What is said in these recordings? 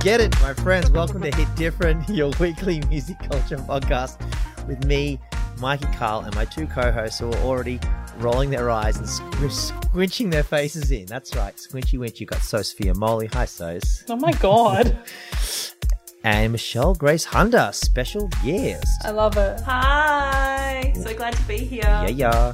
get it, my friends. Welcome to Hit Different, your weekly music culture podcast with me, Mikey Cahill, and my two co-hosts who are already rolling their eyes and squ- squinching their faces in. That's right, squinchy winch. You got Sophia Molly. Hi, Sos. Oh my god. and Michelle Grace Hunter, special guest. I love it. Hi, so glad to be here. Yeah, yeah.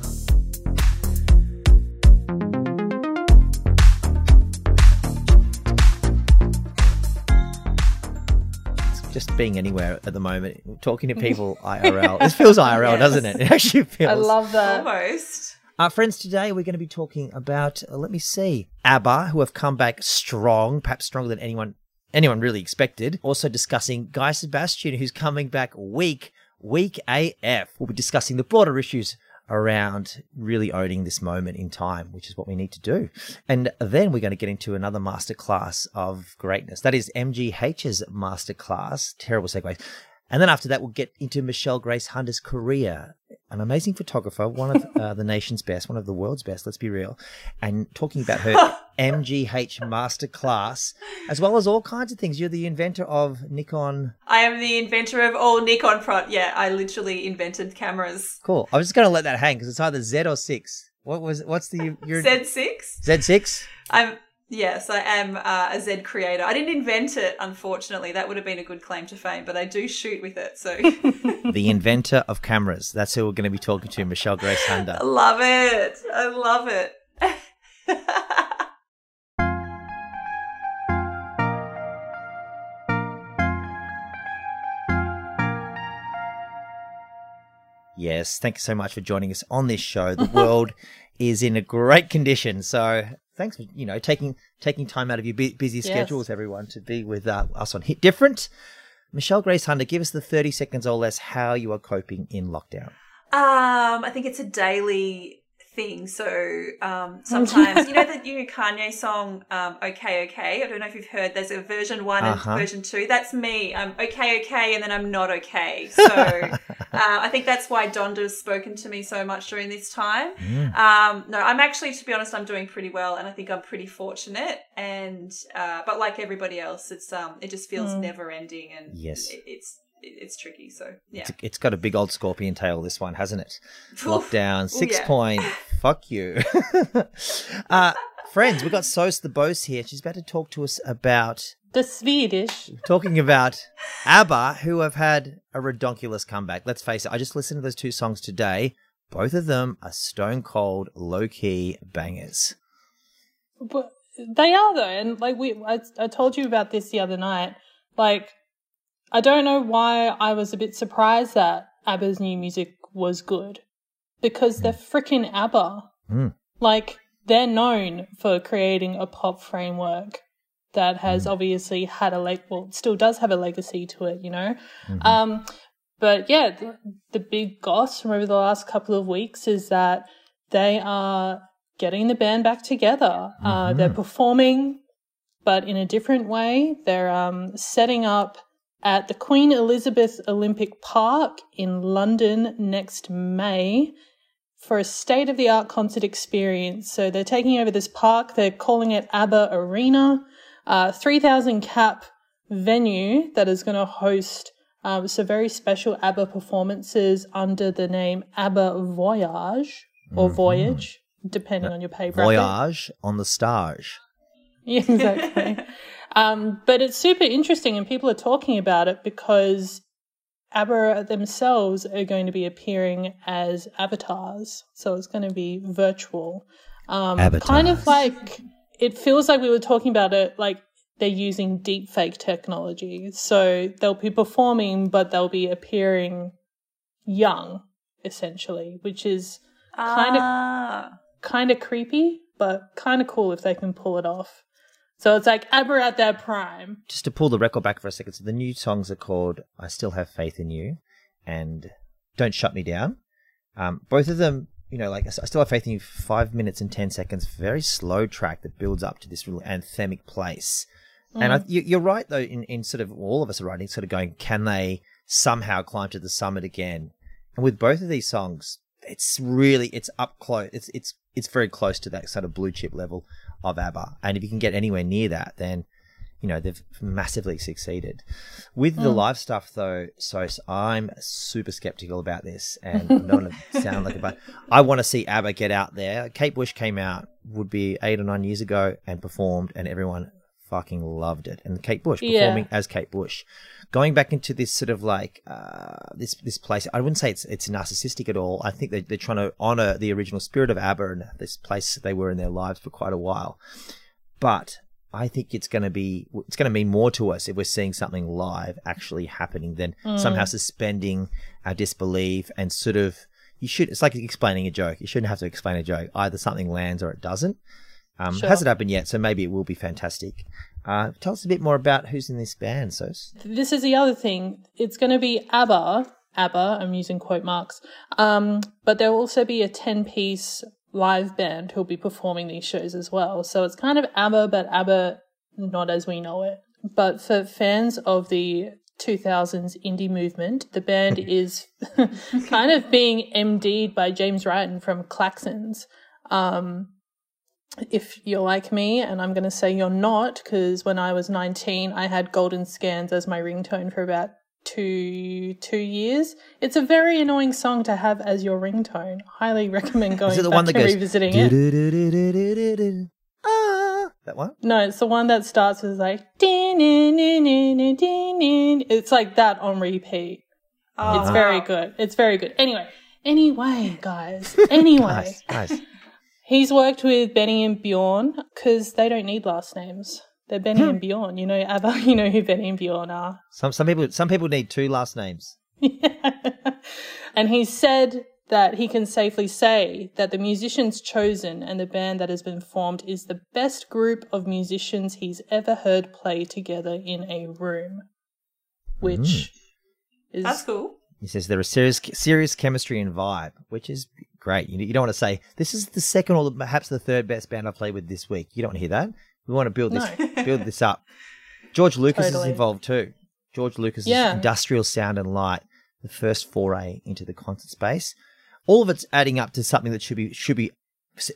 Just being anywhere at the moment, talking to people IRL. This feels IRL, yes. doesn't it? It actually feels. I love that. Almost. Our friends, today we're going to be talking about, uh, let me see, ABBA, who have come back strong, perhaps stronger than anyone anyone really expected. Also discussing Guy Sebastian, who's coming back weak, weak AF. We'll be discussing the broader issues around really owning this moment in time, which is what we need to do. And then we're going to get into another masterclass of greatness. That is MGH's masterclass. Terrible segue. And then after that, we'll get into Michelle Grace Hunter's career. An amazing photographer, one of uh, the nation's best, one of the world's best, let's be real. And talking about her MGH masterclass, as well as all kinds of things. You're the inventor of Nikon. I am the inventor of all Nikon pro. Yeah, I literally invented cameras. Cool. I was just going to let that hang because it's either Z or 6. What was, what's the, your. Z6? Z6? I'm, Yes, I am uh, a Z creator. I didn't invent it, unfortunately. That would have been a good claim to fame, but I do shoot with it. So, the inventor of cameras. That's who we're going to be talking to, Michelle Grace Hunter. I love it. I love it. Yes, thank you so much for joining us on this show. The world is in a great condition, so thanks for you know taking taking time out of your busy schedules, yes. everyone, to be with uh, us on Hit Different. Michelle Grace Hunter, give us the thirty seconds or less how you are coping in lockdown. Um, I think it's a daily thing. So um, sometimes, you know, the new Kanye song, um, "Okay, Okay." I don't know if you've heard. There's a version one uh-huh. and version two. That's me. I'm okay, okay, and then I'm not okay. So uh, I think that's why Donda's spoken to me so much during this time. Mm. Um, no, I'm actually, to be honest, I'm doing pretty well, and I think I'm pretty fortunate. And uh, but like everybody else, it's um, it just feels mm. never ending, and yes, it, it's it's tricky. So yeah, it's, it's got a big old scorpion tail. This one hasn't it? Lockdown six yeah. point. Fuck you. uh, friends, we got Sos the Boss here. She's about to talk to us about the Swedish. Talking about ABBA, who have had a redonkulous comeback. Let's face it. I just listened to those two songs today. Both of them are stone cold, low key bangers. But they are though, and like we, I, I told you about this the other night. Like I don't know why I was a bit surprised that ABBA's new music was good because they're freaking ABBA. Mm. Like, they're known for creating a pop framework that has mm. obviously had a leg, well, still does have a legacy to it, you know? Mm-hmm. Um, but yeah, the, the big goss from over the last couple of weeks is that they are getting the band back together. Uh, mm-hmm. Uh, they're performing, but in a different way. They're um, setting up at the Queen Elizabeth Olympic Park in London next May for a state of the art concert experience. So they're taking over this park, they're calling it ABBA Arena, uh, 3,000 cap venue that is going to host um, some very special ABBA performances under the name ABBA Voyage or mm-hmm. Voyage, depending on your pay bracket. Voyage on the stage. Yeah, exactly. Um, but it's super interesting, and people are talking about it because ABBA themselves are going to be appearing as avatars. So it's going to be virtual. Um, kind of like it feels like we were talking about it like they're using deep fake technology. So they'll be performing, but they'll be appearing young, essentially, which is kind ah. of kind of creepy, but kind of cool if they can pull it off. So it's like ever at their prime. Just to pull the record back for a second, so the new songs are called "I Still Have Faith in You" and "Don't Shut Me Down." Um, both of them, you know, like I still have faith in you. Five minutes and ten seconds, very slow track that builds up to this real anthemic place. Mm. And I, you, are right though. In, in sort of all of us are writing, sort of going, can they somehow climb to the summit again? And with both of these songs, it's really it's up close. It's it's it's very close to that sort of blue chip level of ABBA. And if you can get anywhere near that, then you know they've massively succeeded. With the mm. live stuff though, so I'm super skeptical about this, and I don't want to sound like a but I want to see ABBA get out there. Kate Bush came out would be eight or nine years ago and performed, and everyone fucking loved it. And Kate Bush performing yeah. as Kate Bush, going back into this sort of like uh, this this place. I wouldn't say it's it's narcissistic at all. I think they, they're trying to honor the original spirit of ABBA and this place they were in their lives for quite a while. But I think it's going to be it's going to mean more to us if we're seeing something live actually happening than mm. somehow suspending our disbelief and sort of you should it's like explaining a joke. You shouldn't have to explain a joke. Either something lands or it doesn't. Um, sure. Hasn't happened yet, so maybe it will be fantastic. Uh, tell us a bit more about who's in this band, Sos. This is the other thing. It's going to be ABBA. ABBA, I'm using quote marks. Um, but there will also be a 10 piece live band who'll be performing these shows as well. So it's kind of ABBA, but ABBA not as we know it. But for fans of the 2000s indie movement, the band is kind of being MD'd by James Righton from Klaxons. Um, if you're like me, and I'm going to say you're not, because when I was 19, I had Golden Skans as my ringtone for about two two years. It's a very annoying song to have as your ringtone. Highly recommend going back and revisiting it. Ah, that one? No, it's the one that starts with like it's like that on repeat. It's very good. It's very good. Anyway, anyway, guys. Anyway. nice, nice. He's worked with Benny and Bjorn because they don't need last names. They're Benny and Bjorn. You know, ABBA, you know who Benny and Bjorn are. Some some people some people need two last names. Yeah. and he said that he can safely say that the musicians chosen and the band that has been formed is the best group of musicians he's ever heard play together in a room. Which mm. is That's cool. He says there is serious serious chemistry and vibe, which is great. You, you don't want to say this is the second or perhaps the third best band I've played with this week. You don't want to hear that. We want to build this no. build this up. George Lucas totally. is involved too. George Lucas' yeah. industrial sound and light, the first foray into the concert space. All of it's adding up to something that should be should be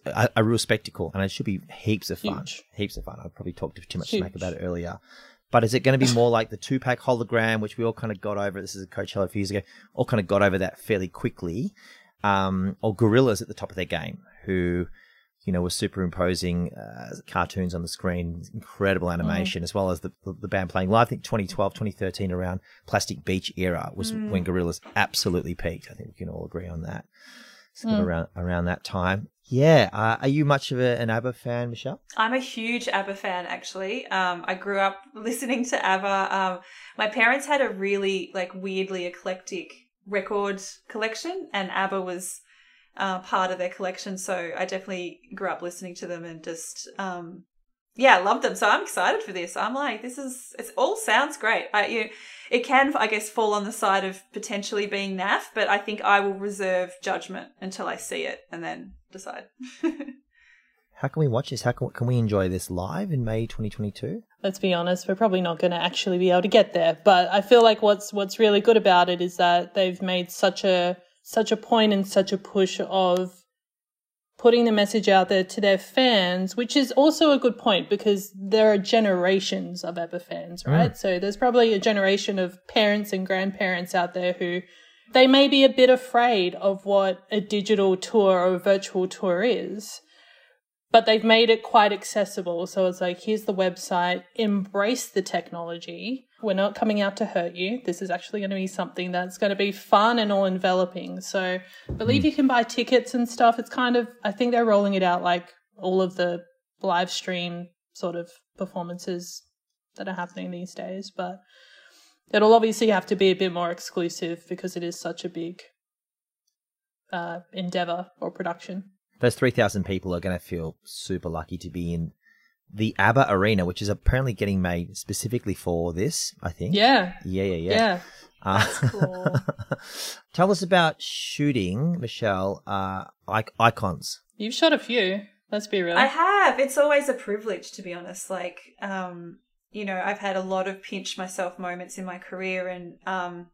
a, a real spectacle, and it should be heaps of fun. Huge. Heaps of fun. I probably talked too much Huge. smack about it earlier. But is it going to be more like the Tupac hologram, which we all kind of got over? This is a Coachella a few years ago. All kind of got over that fairly quickly um, or Gorillaz at the top of their game, who you know were superimposing uh, cartoons on the screen, incredible mm. animation, mm. as well as the, the band playing live. I think 2012, 2013, around Plastic Beach era was mm. when Gorillaz absolutely peaked. I think we can all agree on that. So mm. around around that time. Yeah. Uh, are you much of a, an ABBA fan, Michelle? I'm a huge ABBA fan, actually. Um, I grew up listening to ABBA. Um, my parents had a really like weirdly eclectic record collection, and ABBA was uh, part of their collection. So I definitely grew up listening to them and just, um, yeah, loved them. So I'm excited for this. I'm like, this is, it all sounds great. I, you, it can, I guess, fall on the side of potentially being naff, but I think I will reserve judgment until I see it and then decide. How can we watch this? How can, can we enjoy this live in May 2022? Let's be honest, we're probably not going to actually be able to get there. But I feel like what's what's really good about it is that they've made such a such a point and such a push of putting the message out there to their fans, which is also a good point because there are generations of ABBA fans, right? Mm. So there's probably a generation of parents and grandparents out there who they may be a bit afraid of what a digital tour or a virtual tour is but they've made it quite accessible. So it's like, here's the website, embrace the technology. We're not coming out to hurt you. This is actually going to be something that's going to be fun and all enveloping. So I believe mm. you can buy tickets and stuff. It's kind of, I think they're rolling it out like all of the live stream sort of performances that are happening these days, but it'll obviously have to be a bit more exclusive because it is such a big uh, endeavor or production those 3,000 people are going to feel super lucky to be in the ABBA Arena, which is apparently getting made specifically for this, I think. Yeah. Yeah, yeah, yeah. Yeah. Uh, That's cool. tell us about shooting, Michelle, uh, icons. You've shot a few. Let's be real. I have. It's always a privilege, to be honest. Like, um, you know, I've had a lot of pinch myself moments in my career, and um,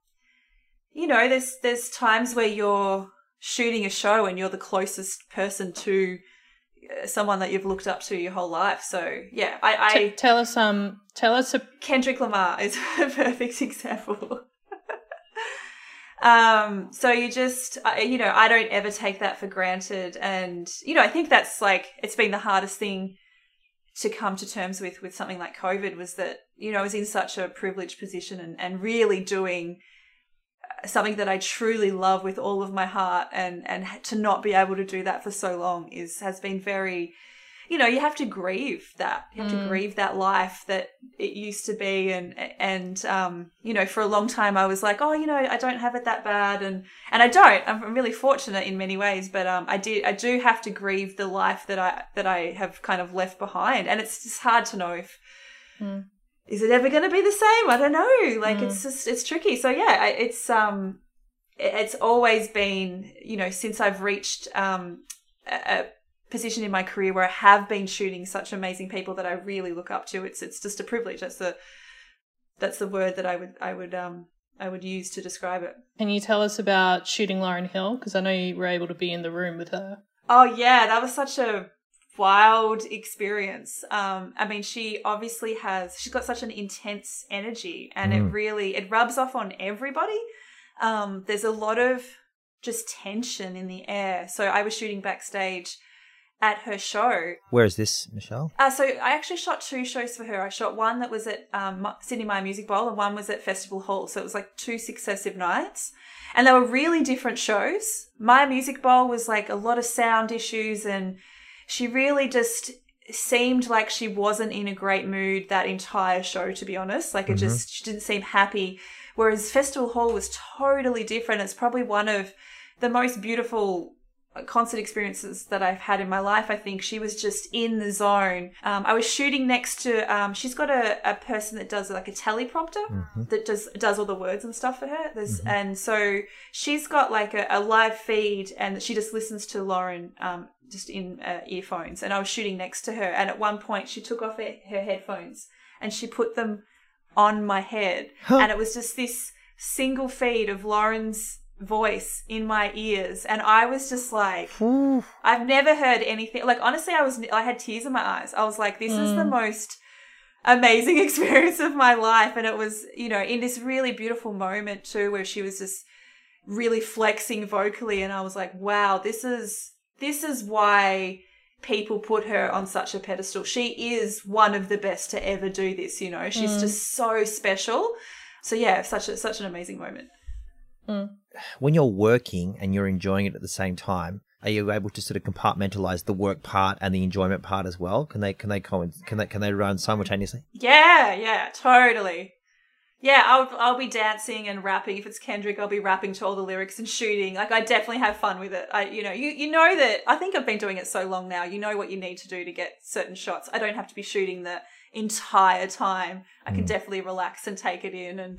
you know, there's there's times where you're shooting a show and you're the closest person to uh, someone that you've looked up to your whole life. So yeah, I, I T- tell us um tell us a- Kendrick Lamar is a perfect example. um, so you just uh, you know I don't ever take that for granted, and you know I think that's like it's been the hardest thing to come to terms with with something like COVID was that you know I was in such a privileged position and and really doing something that I truly love with all of my heart and and to not be able to do that for so long is has been very you know you have to grieve that you have mm. to grieve that life that it used to be and and um you know for a long time I was like oh you know I don't have it that bad and and I don't I'm really fortunate in many ways but um I did I do have to grieve the life that I that I have kind of left behind and it's just hard to know if mm is it ever going to be the same? I don't know. Like mm. it's just it's tricky. So yeah, it's um it's always been you know since I've reached um a, position in my career where I have been shooting such amazing people that I really look up to. It's it's just a privilege. That's the that's the word that I would I would um I would use to describe it. Can you tell us about shooting Lauryn Hill? Because I know you were able to be in the room with her. Oh yeah, that was such a wild experience. Um, I mean, she obviously has, she's got such an intense energy and mm. it really, it rubs off on everybody. Um, there's a lot of just tension in the air. So I was shooting backstage at her show. Where is this, Michelle? Uh, so I actually shot two shows for her. I shot one that was at um, Sydney Myer Music Bowl and one was at Festival Hall. So it was like two successive nights. And they were really different shows. Myer Music Bowl was like a lot of sound issues and she really just seemed like she wasn't in a great mood that entire show, to be honest. Like it mm-hmm. just, she didn't seem happy. Whereas Festival Hall was totally different. It's probably one of the most beautiful concert experiences that I've had in my life. I think she was just in the zone. Um, I was shooting next to. Um, she's got a, a person that does like a teleprompter mm-hmm. that does does all the words and stuff for her. Mm-hmm. And so she's got like a, a, live feed, and she just listens to Lauryn um, just in uh, earphones. And I was shooting next to her, and at one point she took off her, her headphones and she put them on my head, huh. and it was just this single feed of Lauryn's voice in my ears and I was just like I've never heard anything like honestly I was I had tears in my eyes. I was like this mm. is the mm. most amazing experience of my life and it was you know in this really beautiful moment too where she was just really flexing vocally and I was like wow this is this is why people put her on such a pedestal. She is one of the best to ever do this, you know. She's mm. just so special. So yeah, such a such an amazing moment. Mm. When you're working and you're enjoying it at the same time, are you able to sort of compartmentalize the work part and the enjoyment part as well? Can they can they can they can they run simultaneously? Yeah, yeah, totally. Yeah, I'll I'll be dancing and rapping. If it's Kendrick, I'll be rapping to all the lyrics and shooting. Like I definitely have fun with it. I you know, you you know that I think I've been doing it so long now. You know what you need to do to get certain shots. I don't have to be shooting the entire time. I can mm. definitely relax and take it in and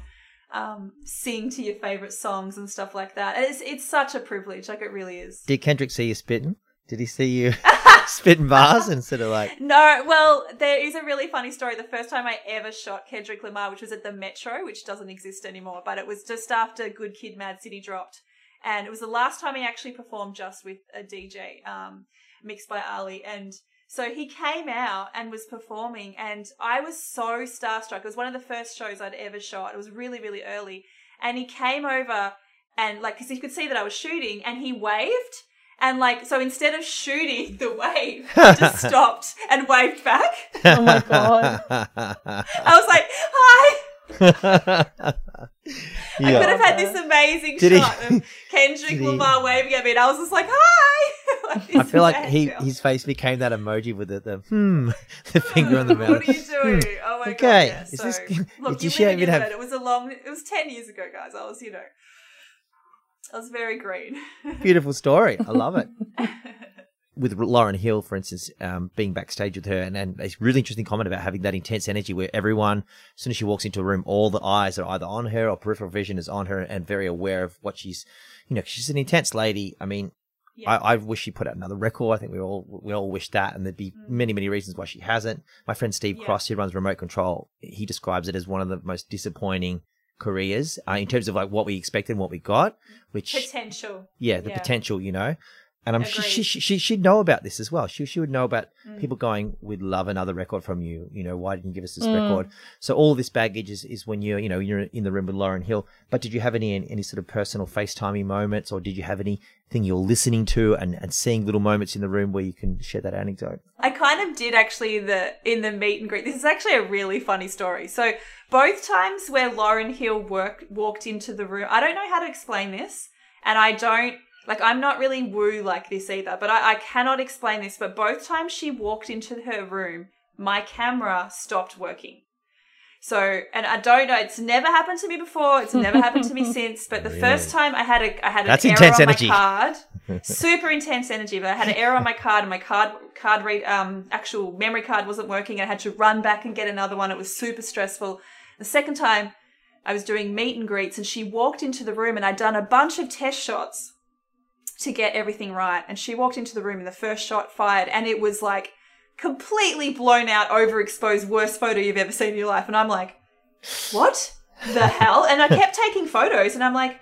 um, sing to your favorite songs and stuff like that. It's it's such a privilege, like it really is. Did Kendrick see you spitting? Did he see you spitting bars instead of like? No. Well, there is a really funny story. The first time I ever shot Kendrick Lamar, which was at the Metro, which doesn't exist anymore, but it was just after Good Kid, Mad City dropped, and it was the last time he actually performed just with a DJ, um, mixed by Ali, and so he came out and was performing, and I was so starstruck. It was one of the first shows I'd ever shot. It was really, really early. And he came over and, like, because he could see that I was shooting, and he waved. And, like, so instead of shooting the wave, he just stopped and waved back. Oh my God. I was like, hi. I could have had this amazing Did shot he, of Kendrick Lamar waving at me, and I was just like, "Hi!" like I feel like he his face became that emoji with the, the hmm, the finger on the mouth. what are you doing? Hmm. Oh my okay. god! Yeah. So, this, look, you, you live have... it. It was a long. It was ten years ago, guys. I was, you know, I was very green. Beautiful story. I love it. with Lauryn Hill, for instance, um, being backstage with her, and, and a really interesting comment about having that intense energy where everyone, as soon as she walks into a room, all the eyes are either on her or peripheral vision is on her and very aware of what she's, you know, she's an intense lady. I mean, yeah. I, I, wish she put out another record. I think we all we all wish that, and there'd be mm. many many reasons why she hasn't. My friend Steve yeah. Cross, who runs Remote Control, he describes it as one of the most disappointing careers uh, in terms of like what we expected and what we got, which potential. Yeah, the yeah. potential, you know. And I'm she, she, she, she'd know about this as well. She, she would know about mm. people going, we'd love another record from you. You know, why didn't you give us this mm. record? So all this baggage is, is when you're, you know, you're in the room with Lauryn Hill. But did you have any, any sort of personal FaceTimey moments or did you have anything you're listening to and, and seeing little moments in the room where you can share that anecdote? I kind of did actually the, in the meet and greet. This is actually a really funny story. So both times where Lauryn Hill work, walked into the room, I don't know how to explain this and I don't like I'm not really woo like this either, but I, I cannot explain this. But both times she walked into her room, my camera stopped working. So, and I don't know, it's never happened to me before. It's never happened to me since. But the really? first time I had a, I had an That's error on energy. my card, super intense energy. But I had an error on my card, and my card, card read, um, actual memory card wasn't working. I had to run back and get another one. It was super stressful. The second time, I was doing meet and greets, and she walked into the room, and I'd done a bunch of test shots to get everything right. And she walked into the room and the first shot fired and it was like completely blown out, overexposed, worst photo you've ever seen in your life. And I'm like, what the hell? And I kept taking photos and I'm like,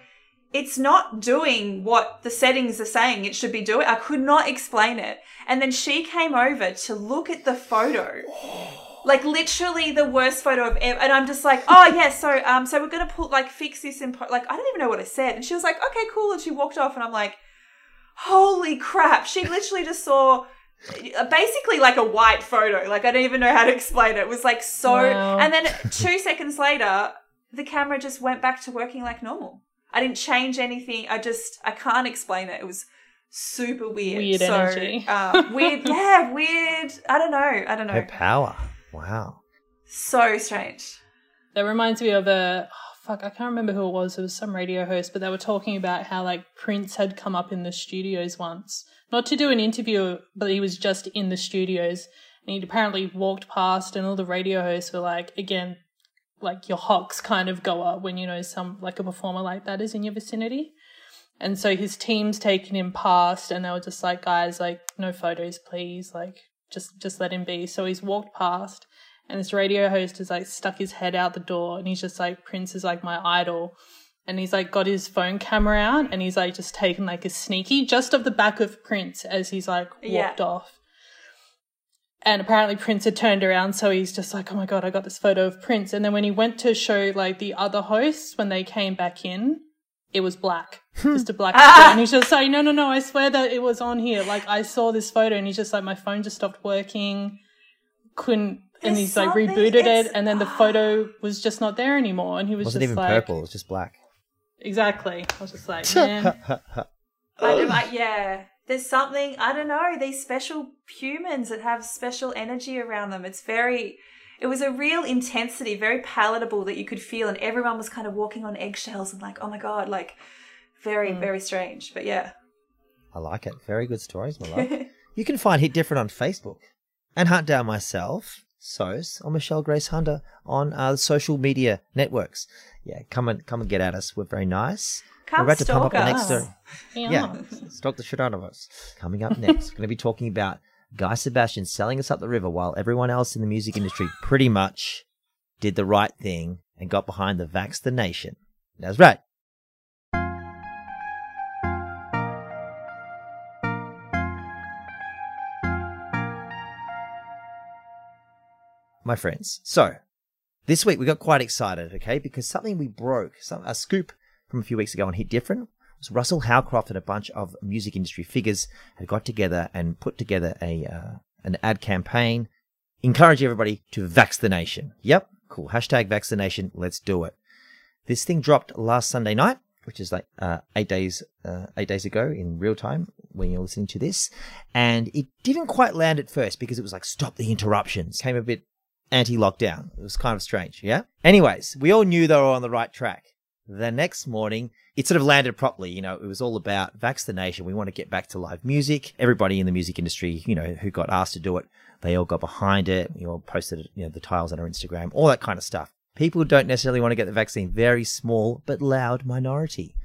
it's not doing what the settings are saying it should be doing. I could not explain it. And then she came over to look at the photo. Like literally the worst photo of ever, and I'm just like, oh yeah, so um, so we're gonna put like fix this in, po-. like I don't even know what I said, and she was like, okay, cool, and she walked off, and I'm like, holy crap, she literally just saw basically like a white photo. Like I don't even know how to explain it. It was like so wow. and then 2 seconds later the camera just went back to working like normal. I didn't change anything. I just I can't explain it. It was super weird. Weird so, energy. Uh, weird. yeah, weird. I don't know. I don't know. Her power. Wow. So strange. That reminds me of a fuck, I can't remember who it was. It was some radio host, but they were talking about how like Prince had come up in the studios once, not to do an interview, but he was just in the studios and he'd apparently walked past and all the radio hosts were like, again, like your hocks kind of go up when you know some like a performer like that is in your vicinity. And so his team's taken him past and they were just like, guys, like, no photos, please. Like, just, just let him be. So he's walked past and this radio host has like stuck his head out the door and he's just like prince is like my idol and he's like got his phone camera out and he's like just taken like a sneaky just of the back of prince as he's like walked yeah. off and apparently prince had turned around so he's just like oh my god i got this photo of prince and then when he went to show like the other hosts when they came back in it was black hmm. just a black ah! and he's just like no no no i swear that it was on here like i saw this photo and he's just like my phone just stopped working couldn't and he's like rebooted it, and then the photo was just not there anymore, and he was just like, wasn't just even like, purple; it was just black. Exactly. I was just like, man. I, yeah, there's something I don't know. These special humans that have special energy around them. It's very. It was a real intensity, very palatable that you could feel, and everyone was kind of walking on eggshells and like, oh my god, like very, mm. very strange. But yeah, I like it. Very good stories, my love. you can find Hit Different on Facebook and hunt down myself Sos or Michelle Grace Hunter on uh, social media networks. Yeah, come and come and get at us. We're very nice. Come We're about to pump up the next. Uh, yeah. yeah, stalk the shit out of us. Coming up next, we're going to be talking about Guy Sebastian selling us up the river while everyone else in the music industry pretty much did the right thing and got behind the Vax the Nation. That's right. My friends. So, this week we got quite excited, okay, because something we broke, some, a scoop from a few weeks ago on Hit Different was Russell Howcroft and a bunch of music industry figures had got together and put together a uh, an ad campaign, encourage everybody to nation. Yep, cool. Hashtag vaccination. Let's do it. This thing dropped last Sunday night, which is like uh, eight days uh, eight days ago in real time when you're listening to this, and it didn't quite land at first because it was like stop the interruptions. Came a bit anti lockdown. It was kind of strange, yeah? Anyways, we all knew they were on the right track. The next morning, it sort of landed properly. You know, it was all about vaccination. We want to get back to live music. Everybody in the music industry, you know, who got asked to do it, they all got behind it. We all posted, you know, the tiles on our Instagram, all that kind of stuff. People don't necessarily want to get the vaccine, very small but loud minority.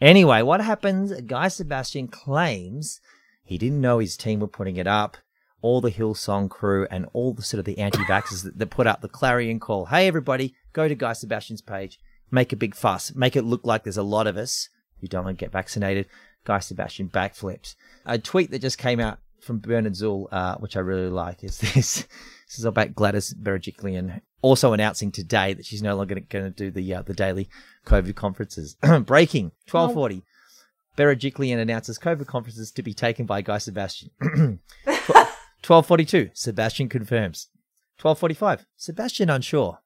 Anyway, what happens? Guy Sebastian claims he didn't know his team were putting it up all the Hillsong crew and all the sort of the anti-vaxxers that, that put out the clarion call. Hey, everybody, go to Guy Sebastian's page, make a big fuss, make it look like there's a lot of us who don't want to get vaccinated. Guy Sebastian backflips. A tweet that just came out from Bernard Zuel, uh, which I really like, is this. This is about Gladys Berejiklian, also announcing today that she's no longer going to do the uh, the daily COVID conferences. Breaking, 1240. Oh. Berejiklian announces COVID conferences to be taken by Guy Sebastian. 1242. Sebastian confirms. 1245. Sebastian unsure.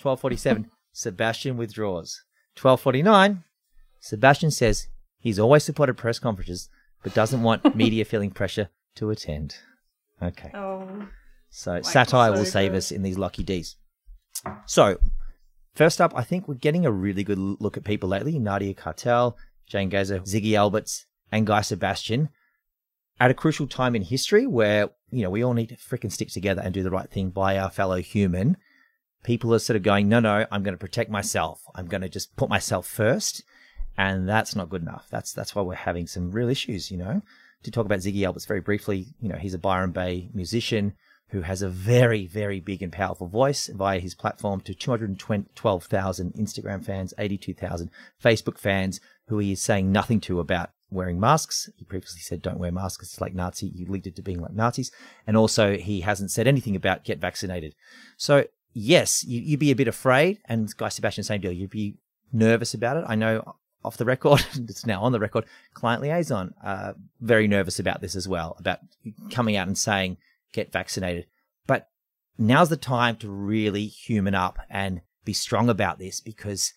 1247. Sebastian withdraws. 1249. Sebastian says he's always supported press conferences, but doesn't want media feeling pressure to attend. Okay. Oh. So satire so will save good. us in these lucky D's. So, first up, I think we're getting a really good look at people lately. Nadia Cartel, Jane Gazer, Ziggy Alberts, and Guy Sebastian at a crucial time in history where, you know, we all need to freaking stick together and do the right thing by our fellow human. People are sort of going, no, no, I'm going to protect myself. I'm going to just put myself first. And that's not good enough. That's, that's why we're having some real issues, you know. To talk about Ziggy Alberts very briefly, you know, he's a Byron Bay musician who has a very, very big and powerful voice via his platform to 212,000 Instagram fans, 82,000 Facebook fans who he is saying nothing to about wearing masks. He previously said don't wear masks. It's like Nazi. You linked it to being like Nazis. And also he hasn't said anything about get vaccinated. So yes, you, would be a bit afraid. And Guy Sebastian, same deal. You'd be nervous about it. I know off the record, it's now on the record, Client Liaison, uh, very nervous about this as well, about coming out and saying, get vaccinated. But now's the time to really human up and be strong about this because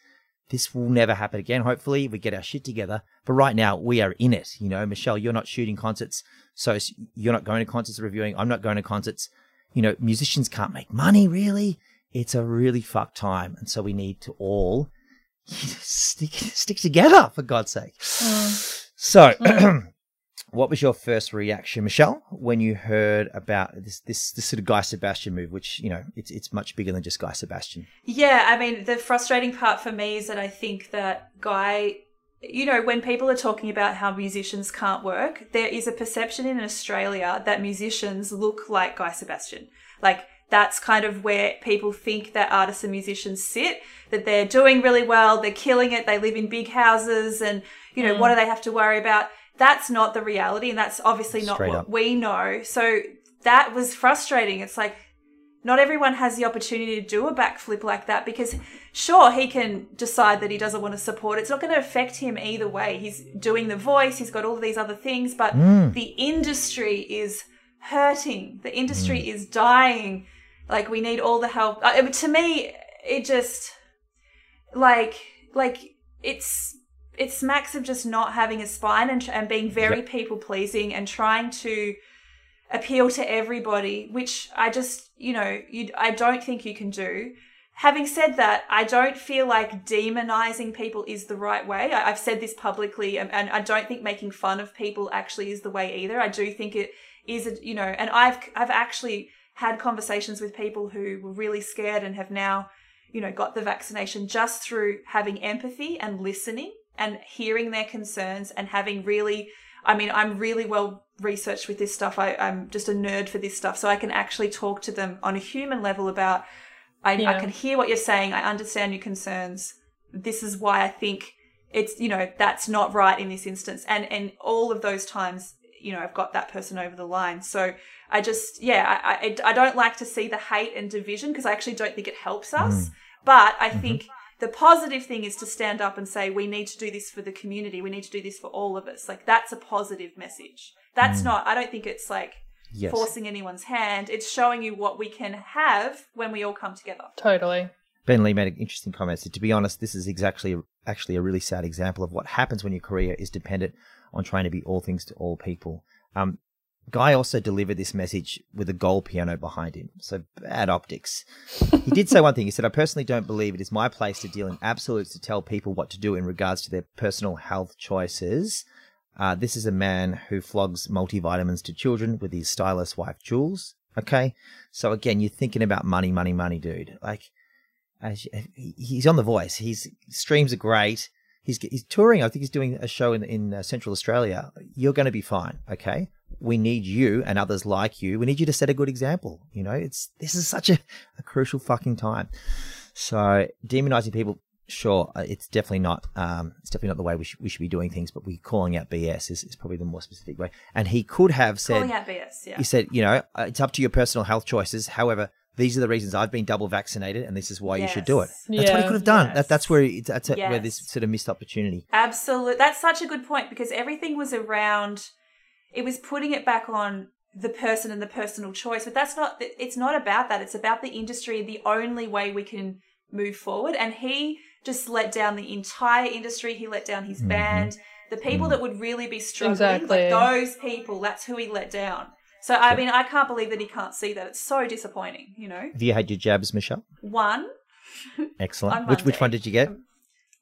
this will never happen again. Hopefully, we get our shit together. But right now, we are in it. You know, Michelle, you're not shooting concerts, so you're not going to concerts reviewing. I'm not going to concerts. You know, musicians can't make money, really. It's a really fucked time. And so we need to all stick, stick together, for God's sake. Mm. So, mm. What was your first reaction, Michelle, when you heard about this this this sort of Guy Sebastian move, which you know it's it's much bigger than just Guy Sebastian? Yeah, I mean the frustrating part for me is that I think that Guy, you know, when people are talking about how musicians can't work, there is a perception in Australia that musicians look like Guy Sebastian, like that's kind of where people think that artists and musicians sit that they're doing really well they're killing it they live in big houses and you know mm. what do they have to worry about that's not the reality and that's obviously not Straight what up. we know. So that was frustrating. It's like not everyone has the opportunity to do a backflip like that because sure he can decide that he doesn't want to support. It's not going to affect him either way. He's doing the voice he's got all of these other things but mm. the industry is hurting. The industry mm. is dying. Like we need all the help. I mean, to me it just like like it's it smacks of just not having a spine and, and being very yep. people pleasing and trying to appeal to everybody, which I just, you know, you, I don't think you can do. Having said that, I don't feel like demonizing people is the right way. I, have said this publicly, and, and, I don't think making fun of people actually is the way either. I do think it is, a, you know, and I've I've actually had conversations with people who were really scared and have now, you know, got the vaccination just through having empathy and listening and hearing their concerns and having really I mean, I'm really well researched with this stuff. I, am just a nerd for this stuff. So I can actually talk to them on a human level about, I, yeah. I can hear what you're saying. I understand your concerns. This is why I think it's, you know, that's not right in this instance. And, and all of those times, you know, I've got that person over the line. So I just, yeah, I, I, I don't like to see the hate and division because I actually don't think it helps us. Mm. But I mm-hmm. think the positive thing is to stand up and say, we need to do this for the community. We need to do this for all of us. Like, that's a positive message. That's mm. not, I don't think it's like yes. forcing anyone's hand. It's showing you what we can have when we all come together. Totally. Ben Lee made an interesting comment. So, to be honest, this is exactly actually a really sad example of what happens when your career is dependent on trying to be all things to all people. Um, Guy also delivered this message with a gold piano behind him, so bad optics. he did say one thing. He said, I personally don't believe it is my place to deal in absolutes to tell people what to do in regards to their personal health choices. Uh, this is a man who flogs multivitamins to children with his stylist wife, Jules. Okay. So again, you're thinking about money, money, money, dude. Like, he's on The Voice. His streams are great. He's, he's touring. I think he's doing a show in, in uh, Central Australia. You're going to be fine. Okay we need you and others like you. We need you to set a good example. You know, it's this is such a, a crucial fucking time. So demonizing people sure, uh, it's definitely not. Um, it's definitely not the way we, sh- we should be doing things. But we calling out BS is, is probably the more specific way. And he could have said, Calling out BS, yeah. he said, you know, uh, it's up to your personal health choices. However, these are the reasons I've been double vaccinated, and this is why you should do it. Yes. That's what he could have done. Yes. That, that's where that's where Yes. this sort of missed opportunity. Absolutely. That's such a good point because everything was around, it was putting it back on the person and the personal choice. But that's not, it's not about that. It's about the industry, the only way we can move forward. And he just let down the entire industry. He let down his mm-hmm. band. The people mm. that would really be struggling, Exactly. like those people, that's who he let down. So, I mean, I can't believe that he can't see that. It's so disappointing, you know? Have you had your jabs, Michelle? One, Excellent. On Which which one did you get?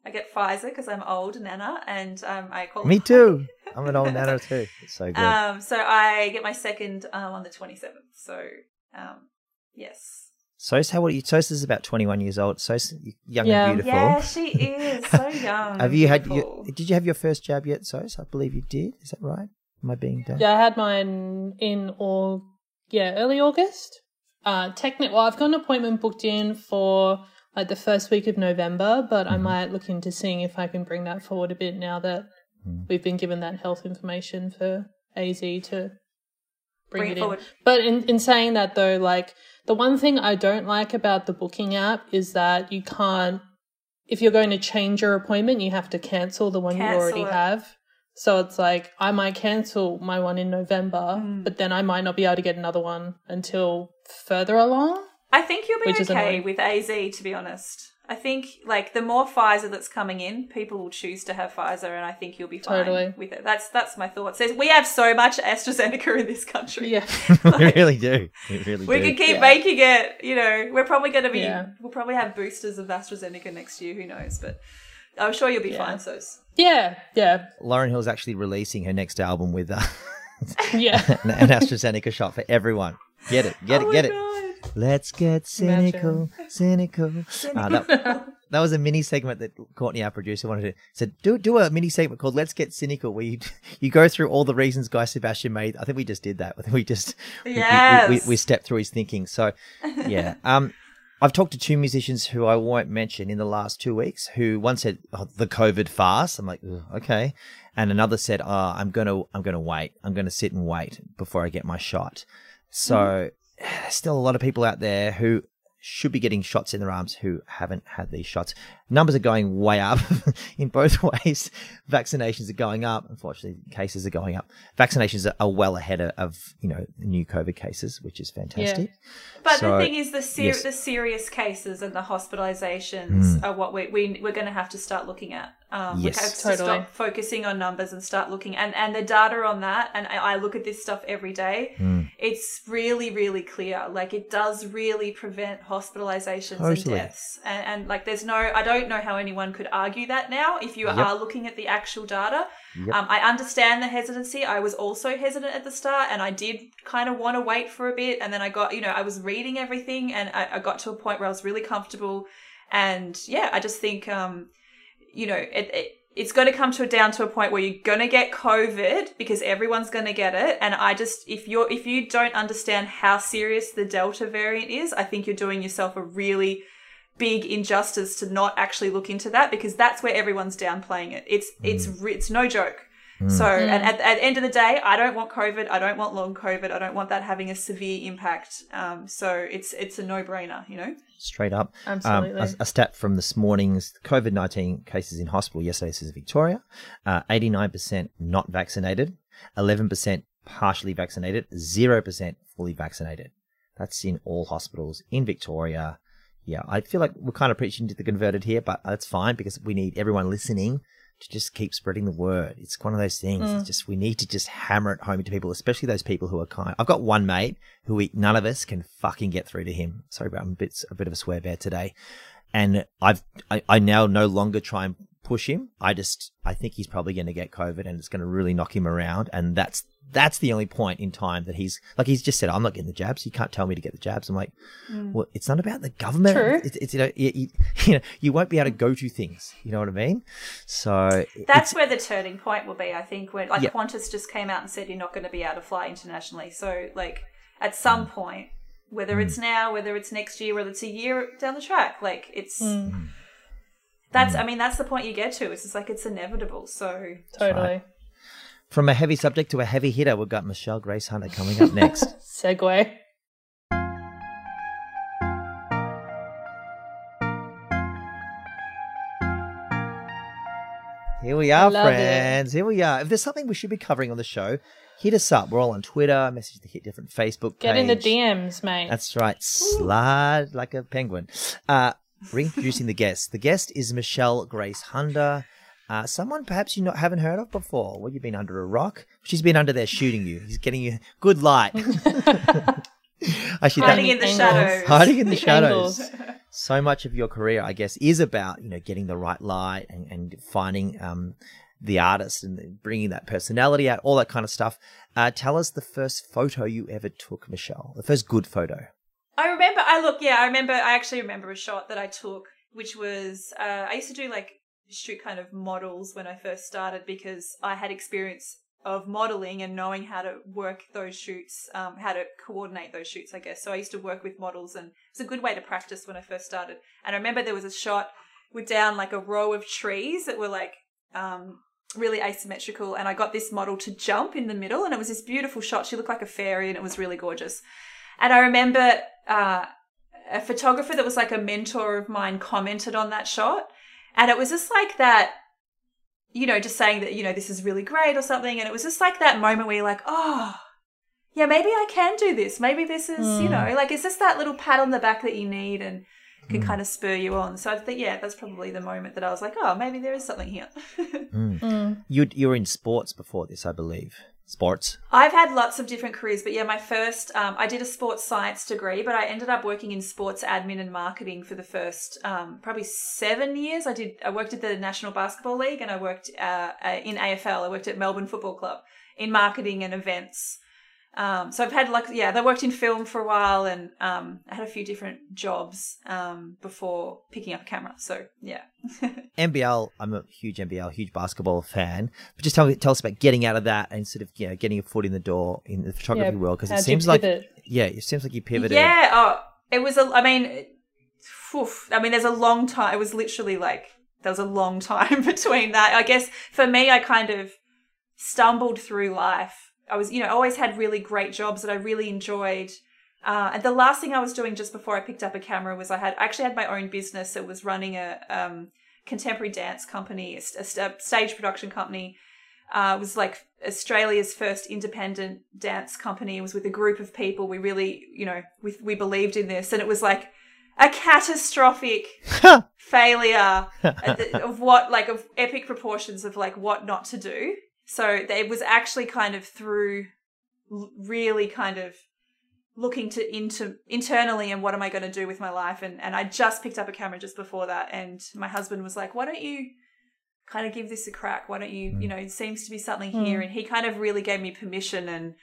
I get Pfizer because I'm old, Nana, and um, I call Me too. I'm an old nana too. It's so good. Um, so I get my second um, on the 27th. So, um, yes. Sos, how old are you? Sos is about 21 years old. Sos, young Yeah. and beautiful. Yeah, she is so young. Have you had? Your, did you have your first jab yet, Sos? I believe you did. Is that right? Am I being done? Yeah, I had mine in or yeah, early August. Uh, technic. Well, I've got an appointment booked in for like the first week of November, but I might look into seeing if I can bring that forward a bit now that we've been given that health information for AZ to bring, Bring it, it forward. in. But in in saying that though, like the one thing I don't like about the booking app is that you can't. If you're going to change your appointment, you have to cancel the one Cancel you already it. have. So it's like I might cancel my one in November, Hmm. but then I might not be able to get another one until further along. I think you'll be Which okay annoying. with AZ, to be honest. I think, like, the more Pfizer that's coming in, people will choose to have Pfizer, and I think you'll be fine Totally. with it. That's that's my thoughts. There's- We have so much AstraZeneca in this country. Yeah, we really do. We really We do. can keep Yeah. making it. You know, we're probably going to be. Yeah. We'll probably have boosters of AstraZeneca next year. Who knows? But I'm sure you'll be Yeah. fine. So yeah, yeah, Lauryn Hill's actually releasing her next album with uh, yeah. an, an AstraZeneca shot for everyone. Get it, get oh it, get my it. Let's get cynical, cynical. Uh, that, that was a mini segment that Courtney, our producer, wanted to said do do a mini segment called "Let's Get Cynical," where you you go through all the reasons Guy Sebastian made. I think we just did that. I think we just we- we- we, we, we stepped through his thinking. So yeah, um, I've talked to two musicians who I won't mention in the last two weeks. Who one said oh, the COVID fast. I'm like okay, and another said oh, I'm gonna I'm gonna wait. I'm gonna sit and wait before I get my shot. So there's still a lot of people out there who should be getting shots in their arms who haven't had these shots. Numbers are going way up in both ways. Vaccinations are going up. Unfortunately, cases are going up. Vaccinations are, are well ahead of, of, you know, new COVID cases, which is fantastic. But So, the thing is, the ser- yes. the serious cases and the hospitalizations are what we, we we're going to have to start looking at. Um, Yes. we have to Totally. stop focusing on numbers and start looking and and the data on that. And I, I look at this stuff every day. It's really really clear. Like it does really prevent hospitalizations and Totally. deaths. And, and like there's no, I don't know how anyone could argue that now. If you Yep. are looking at the actual data, Yep. um, I understand the hesitancy. I was also hesitant at the start, and I did kind of want to wait for a bit. And then I got, you know, I was reading everything, and I, I got to a point where I was really comfortable. And yeah, I just think, um, you know, it, it it's going to come to a down to a point where you're going to get COVID because everyone's going to get it. And I just, if you're, if you don't understand how serious the Delta variant is, I think you're doing yourself a really big injustice to not actually look into that because that's where everyone's downplaying it. It's it's mm. it's no joke. So, and at, at the end of the day, I don't want COVID. I don't want long COVID. I don't want that having a severe impact. Um, so it's it's a no brainer, you know. Straight up. Absolutely. Um, a, a stat from this morning's COVID 19 cases in hospital yesterday says Victoria, uh, 89% not vaccinated, 11% partially vaccinated, 0% fully vaccinated. That's in all hospitals in Victoria. Yeah, I feel like we're kind of preaching to the converted here, but that's fine because we need everyone listening to just keep spreading the word. It's one of those things. It's mm. just we need to just hammer it home to people, especially those people who are kind. I've got one mate who we, none of us can fucking get through to him. Sorry, but I'm a bit a bit of a swear bear today, and I've I, I now no longer try and push him. I just I think he's probably going to get COVID and it's going to really knock him around, and that's that's the only point in time that he's like he's just said I'm not getting the jabs. You can't tell me to get the jabs. I'm like, mm. well, it's not about the government. True. It's, it's you know you, you, you know you won't be able to go to things. You know what I mean? So That's where the turning point will be. I think when like Yeah. Qantas just came out and said you're not going to be able to fly internationally. So like at some mm. point, whether it's mm. now, whether it's next year, whether it's a year down the track, like it's. that's mm. I mean that's the point you get to. It's just like it's inevitable. So totally. From a heavy subject to a heavy hitter, we've got Michelle Grace Hunter coming up next. Segue. Here we are, friends. It. Here we are. If there's something we should be covering on the show, hit us up. We're all on Twitter. Message the hit different Facebook. Get in the DMs, mate. That's right. Slide like a penguin. Uh, reintroducing the guest. The guest is Michelle Grace Hunter. Uh, someone perhaps you not haven't heard of before. Well, you've been under a rock. She's been under there shooting you. He's getting you good light. Actually, hiding in the shadows. Hiding in the, the shadows. so much of your career, I guess, is about you know getting the right light and, and finding um, the artist and bringing that personality out, all that kind of stuff. Uh, tell us the first photo you ever took, Michelle. The first good photo. I remember. I look. Yeah, I remember. I actually remember a shot that I took, which was uh, I used to do like shoot kind of models when I first started because I had experience of modeling and knowing how to work those shoots, um, how to coordinate those shoots, I guess. So I used to work with models and it's a good way to practice when I first started. And I remember there was a shot with down like a row of trees that were like, um, really asymmetrical. And I got this model to jump in the middle and it was this beautiful shot. She looked like a fairy and it was really gorgeous. And I remember, uh, a photographer that was like a mentor of mine commented on that shot. And it was just like that you know, just saying that, you know, this is really great or something. And it was just like that moment where you're like, oh, yeah, maybe I can do this. Maybe this is, mm. you know, like, is this that little pat on the back that you need and can mm. kind of spur you on? So I think, yeah, that's probably the moment that I was like, oh, maybe there is something here. mm. mm. You, you were in sports before this, I believe sports? I've had lots of different careers, but yeah, my first, um, I did a sports science degree, but I ended up working in sports admin and marketing for the first um, probably seven years. I did, I worked at the National Basketball League and I worked uh, uh in AFL. I worked at Melbourne Football Club in marketing and events. Um, so I've had like yeah, I worked in film for a while, and um, I had a few different jobs um, before picking up a camera. So yeah. NBL, I'm a huge NBL, huge basketball fan. But just tell me, tell us about getting out of that and sort of you know getting a foot in the door in the photography yeah, world because it seems like yeah, it seems like you pivoted. Yeah, oh, it was. A, I mean, oof, I mean, there's a long time. It was literally like there was a long time between that. I guess for me, I kind of stumbled through life I was, you know, always had really great jobs that I really enjoyed. Uh, and the last thing I was doing just before I picked up a camera was I had I actually had my own business that was running a um, contemporary dance company, a, a, stage production company. Uh, it was like Australia's first independent dance company. It was with a group of people. We really, you know, we, we believed in this, and it was like a catastrophic failure of what, like, of epic proportions of like what not to do. So it was actually kind of through really kind of looking to into internally and what am I going to do with my life and and I just picked up a camera just before that and my husband was like why don't you kind of give this a crack why don't you mm. you know it seems to be something mm. here and he kind of really gave me permission and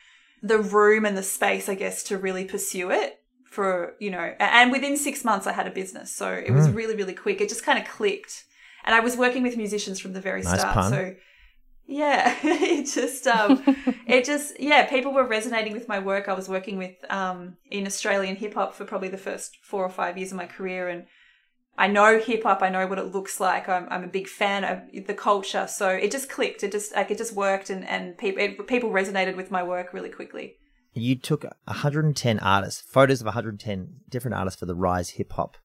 the room and the space I guess to really pursue it for you know and within 6 months I had a business so it mm. was really really quick it just kind of clicked and I was working with musicians from the very nice start pun. so yeah, it just um, it just yeah, people were resonating with my work. I was working with um in Australian hip hop for probably the first four or five years of my career, and I know hip hop. I know what it looks like. I'm I'm a big fan of the culture, so it just clicked. It just like it just worked, and and people it, people resonated with my work really quickly. You took 110 artists, photos of 110 different artists for the Rise Hip Hop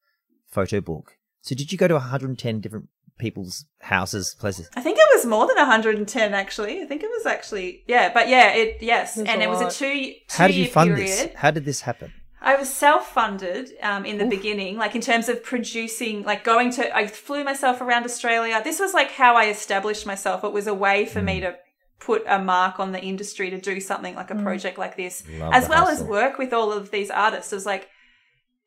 photo book. So did you go to 110 different people's houses, places? I think it was more than 110 actually. I think it was actually yeah, but yeah, it yes, and it was a two. two How did you fund period. this? How did this happen? I was self-funded um, in the Oof. beginning, like in terms of producing, like going to. I flew myself around Australia. This was like how I established myself. It was a way for mm. me to put a mark on the industry to do something like a mm. project like this, Love as well hustle. as work with all of these artists. It was like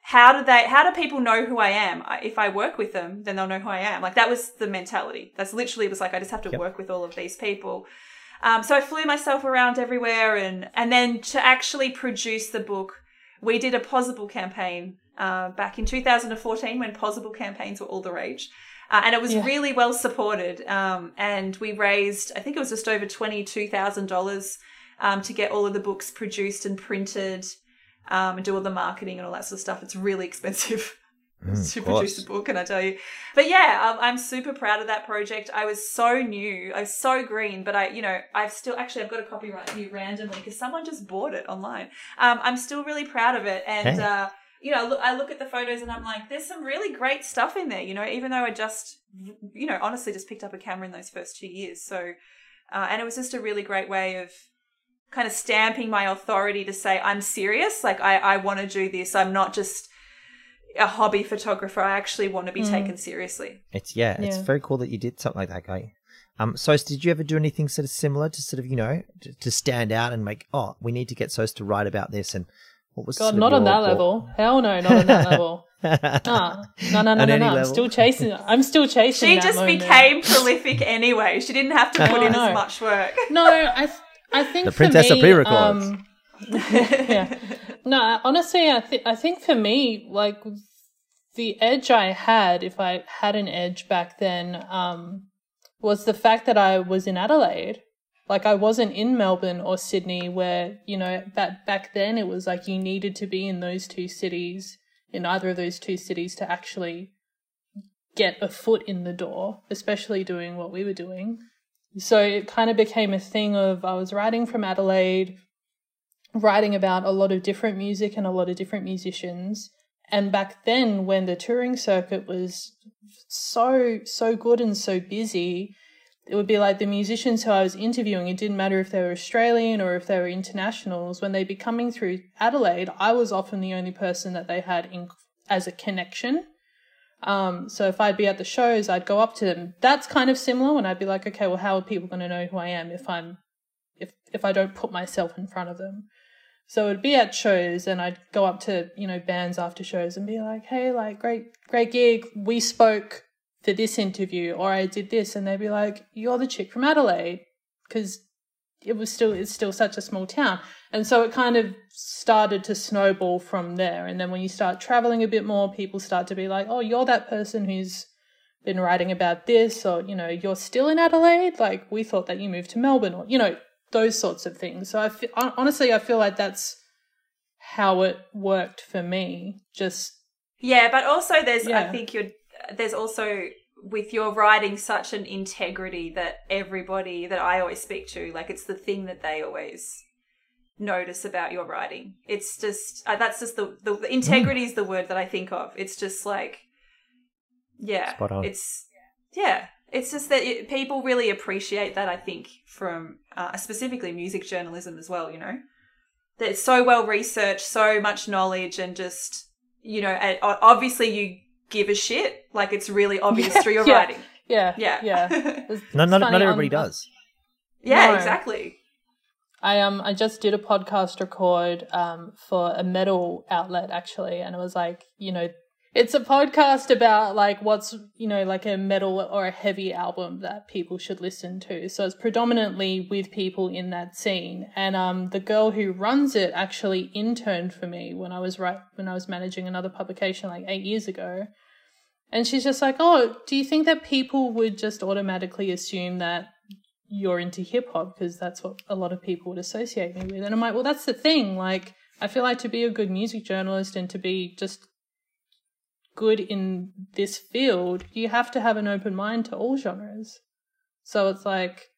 how do they how do people know who i am? If i work with them then they'll know who i am. Like that was the mentality. That's literally was like i just have to yep. work with all of these people. Um, so i flew myself around everywhere and and then to actually produce the book we did a Pozible campaign uh, back in 2014 when Pozible campaigns were all the rage. Uh, and it was yeah. really well supported um, and we raised i think it was just over $22000 um, to get all of the books produced and printed um, and do all the marketing and all that sort of stuff. It's really expensive. mm, to produce a book, can I tell you? But yeah, um, I'm super proud of that project. I was so new, I was so green, but I, you know, I've still actually I've got a copy right here randomly because someone just bought it online. Um, I'm still really proud of it, and hey. uh, you know, look, I look at the photos and I'm like, there's some really great stuff in there. You know, even though I just, you know, honestly just picked up a camera in those first two years, so. Uh, and it was just a really great way of kind of stamping my authority to say I'm serious. Like I, I want to do this. I'm not just a hobby photographer. I actually want to be mm. taken seriously. It's yeah, yeah, it's very cool that you did something like that, guy. Um, so did you ever do anything sort of similar to sort of you know to, to stand out and make oh we need to get Sos to write about this and what was God not on that level hell no not on that level ah, no no no no no I'm still chasing I'm still chasing she just moment. became prolific anyway she didn't have to put in as much work no I I think the Princess of pre-records. Um, yeah. No, honestly, I think I think for me, like the edge I had, if I had an edge back then, um, was the fact that I was in Adelaide. Like I wasn't in Melbourne or Sydney, where you know back back then it was like you needed to be in those two cities, in either of those two cities, to actually get a foot in the door, especially doing what we were doing. So it kind of became a thing of I was writing from Adelaide, writing about a lot of different music and a lot of different musicians. And back then, when the touring circuit was so, so good and so busy, it would be like the musicians who I was interviewing, it didn't matter if they were Australian or if they were internationals, when they'd be coming through Adelaide, I was often the only person that they had in, as a connection. Um, so if I'd be at the shows, I'd go up to them. That's kind of similar when I'd be like, okay, well, how are people going to know who I am if I'm, if, if I don't put myself in front of them? So it'd be at shows and I'd go up to, you know, bands after shows and be like, hey, like, great, great gig. We spoke for this interview or I did this. And they'd be like, you're the chick from Adelaide. Cause it was still, it's still such a small town. And so it kind of started to snowball from there. And then when you start traveling a bit more, people start to be like, oh, you're that person who's been writing about this, or, you know, you're still in Adelaide. Like, we thought that you moved to Melbourne, or, you know, those sorts of things. So I feel, honestly, I feel like that's how it worked for me. Just. Yeah, but also there's, yeah. I think you're, there's also with your writing such an integrity that everybody that I always speak to, like it's the thing that they always notice about your writing. It's just uh, that's just the, the, the integrity is the word that I think of. It's just like yeah, it's yeah, it's just that it, people really appreciate that. I think from uh, specifically music journalism as well. You know, that it's so well researched, so much knowledge, and just you know, obviously you give a shit. Like it's really obvious yeah, through your yeah, writing. Yeah, yeah, yeah. no, not, not everybody um, does. Yeah, no. exactly. I um I just did a podcast record um for a metal outlet actually, and it was like you know it's a podcast about like what's you know like a metal or a heavy album that people should listen to. So it's predominantly with people in that scene, and um the girl who runs it actually interned for me when I was right when I was managing another publication like eight years ago. And she's just like, oh, do you think that people would just automatically assume that you're into hip hop because that's what a lot of people would associate me with. And I'm like, well, that's the thing. Like, I feel like to be a good music journalist and to be just good in this field, you have to have an open mind to all genres. So it's like,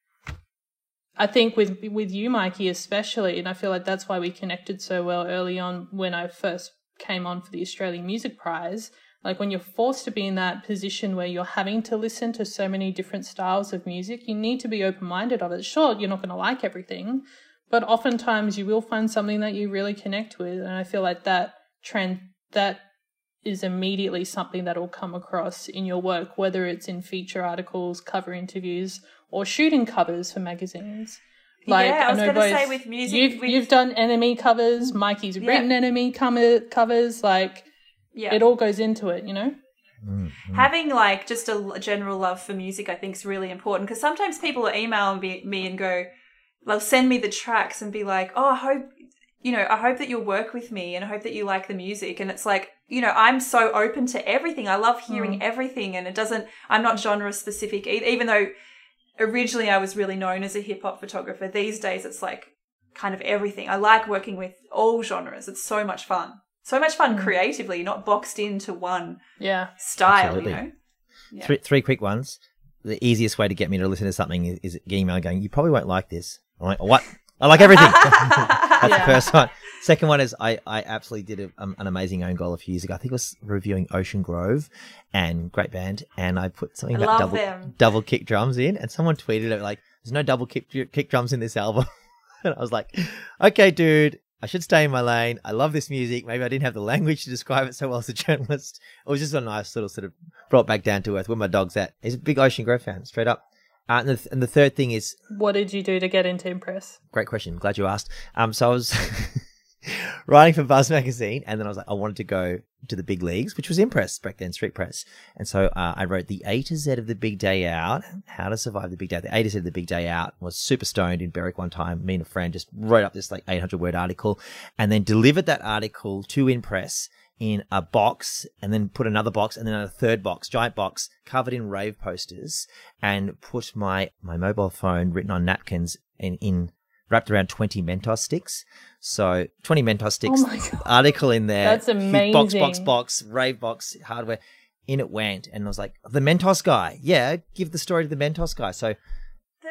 I think with with you, Mikey, especially, and I feel like that's why we connected so well early on when I first came on for the Australian Music Prize like when you're forced to be in that position where you're having to listen to so many different styles of music, you need to be open minded of it. Sure, you're not going to like everything, but oftentimes you will find something that you really connect with. And I feel like that trend, that is immediately something that will come across in your work, whether it's in feature articles, cover interviews, or shooting covers for magazines. Like, yeah, I was going to say with music, you've, with... you've done NME covers, Mikey's yeah. written NME cover, covers, like yeah. it all goes into it, you know? Mm-hmm. Having like just a general love for music, I think, is really important because sometimes people will email me, me and go, they'll send me the tracks and be like, "Oh, I hope you know, I hope that you'll work with me and I hope that you like the music." And it's like, you know, I'm so open to everything. I love hearing mm. everything, and it doesn't. I'm not genre specific, even though originally I was really known as a hip hop photographer. These days, it's like kind of everything. I like working with all genres. It's so much fun. so much fun mm. creatively, not boxed into one yeah style. Absolutely. You know, yeah. three three quick ones. The easiest way to get me to listen to something is, is getting email going. You probably won't like this. I'm like, what? I like everything. That's yeah. the first one. Second one is I, I absolutely did a, um, an amazing own goal a few years ago. I think it was reviewing Ocean Grove and great band. And I put something I about double, them. double kick drums in and someone tweeted it like, there's no double kick, kick drums in this album. and I was like, okay, dude, I should stay in my lane. I love this music. Maybe I didn't have the language to describe it so well as a journalist. It was just a nice little sort of brought back down to earth where my dog's at. He's a big Ocean Grove fan, straight up. Uh, and, the, and, the, third thing is, what did you do to get into Inpress? Great question. Glad you asked. Um, so I was writing for Buzz magazine, and then I was like, I wanted to go to the big leagues, which was Inpress back then, Street Press. And so uh, I wrote the A to Z of the Big Day Out, How to Survive the Big Day. The A to Z of the Big Day Out was super stoned in Berwick one time. Me and a friend just wrote up this like 800 word article, and then delivered that article to Inpress in a box and then put another box and then a third box, giant box covered in rave posters and put my, my mobile phone written on napkins in, in wrapped around 20 Mentos sticks. So 20 Mentos oh sticks, oh article in there. That's amazing. Box, box, box, rave box, hardware. In it went. And I was like, the Mentos guy. Yeah, give the story to the Mentos guy. So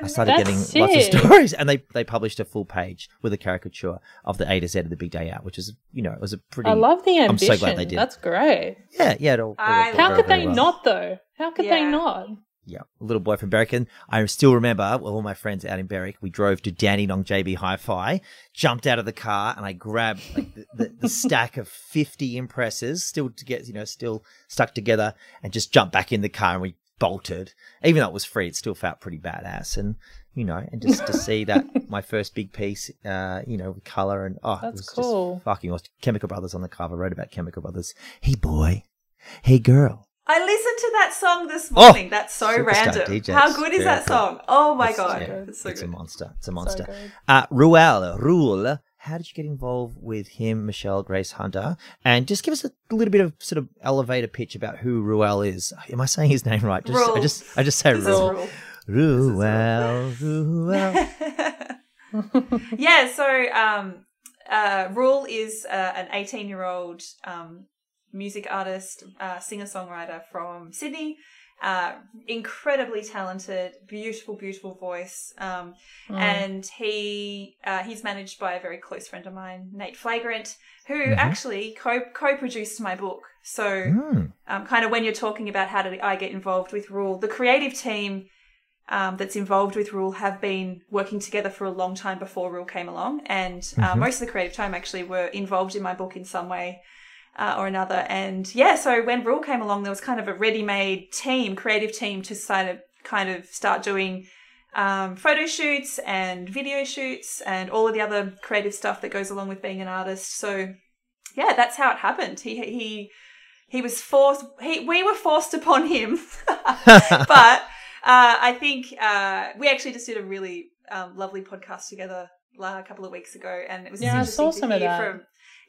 I started That's getting sick. lots of stories, and they they published a full page with a caricature of the A to Z of the Big Day Out, which is you know it was a pretty. I love the ambition. I'm so glad they did. That's great. Yeah, yeah. It all, it all How could they well. not though? How could yeah. they not? Yeah, a little boy from Berwick. And I still remember well, all my friends out in Berwick. We drove to Danny Dandenong JB Hi-Fi, jumped out of the car, and I grabbed like the, the, the stack of fifty impresses, still to get you know still stuck together, and just jumped back in the car and we bolted. Even though it was free, it still felt pretty badass. And you know, and just to see that my first big piece, uh, you know, with color and oh, That's it was cool. just fucking awesome. Chemical Brothers on the cover. Wrote about Chemical Brothers. Hey boy, hey girl. I listened to that song this oh, morning. Oh, That's so random. DJ. How good is that song? Oh my god, yeah, it's, so it's a monster. It's a monster. So uh, Ruel, Rule. How did you get involved with him, Michelle Grace Hunter? And just give us a little bit of sort of elevator pitch about who Ruel is. Am I saying his name right? Just, I just, I just say Ruel. Ruel, Ruel. yeah, so um, uh, Ruel is uh, an 18 year old um, music artist, uh, singer songwriter from Sydney. Uh, incredibly talented, beautiful, beautiful voice. Um, mm. And he uh, he's managed by a very close friend of mine, Nate Flagrant, who mm-hmm. actually co co produced my book. So, mm. um, kind of when you're talking about how did I get involved with Ruel, the creative team um, that's involved with Ruel have been working together for a long time before Ruel came along, and uh, mm-hmm. most of the creative time actually were involved in my book in some way uh, or another. And yeah, so when Ruel came along, there was kind of a ready-made team, creative team, to kind of kind of start doing um, photo shoots and video shoots and all of the other creative stuff that goes along with being an artist. So yeah, that's how it happened. He he he was forced. He we were forced upon him, but uh, I think uh, we actually just did a really um, lovely podcast together a couple of weeks ago, and it was yeah, interesting to hear from.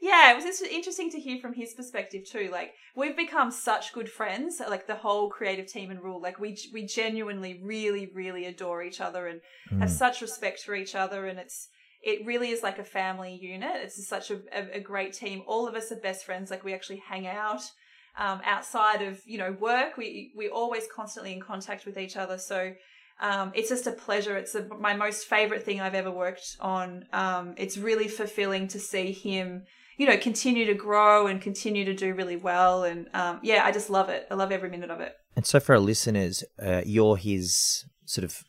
Yeah, it was just interesting to hear from his perspective too. Like we've become such good friends, like the whole creative team and Ruel. Like we we genuinely, really, really adore each other and mm. have such respect for each other, and it's it really is like a family unit. It's such a, a, a great team. All of us are best friends. Like we actually hang out um, outside of you know work. We we're always constantly in contact with each other. So um, it's just a pleasure. It's a, my most favorite thing I've ever worked on. Um, it's really fulfilling to see him, you know, continue to grow and continue to do really well. And um, yeah, I just love it. I love every minute of it. And so, for our listeners, uh, you're his sort of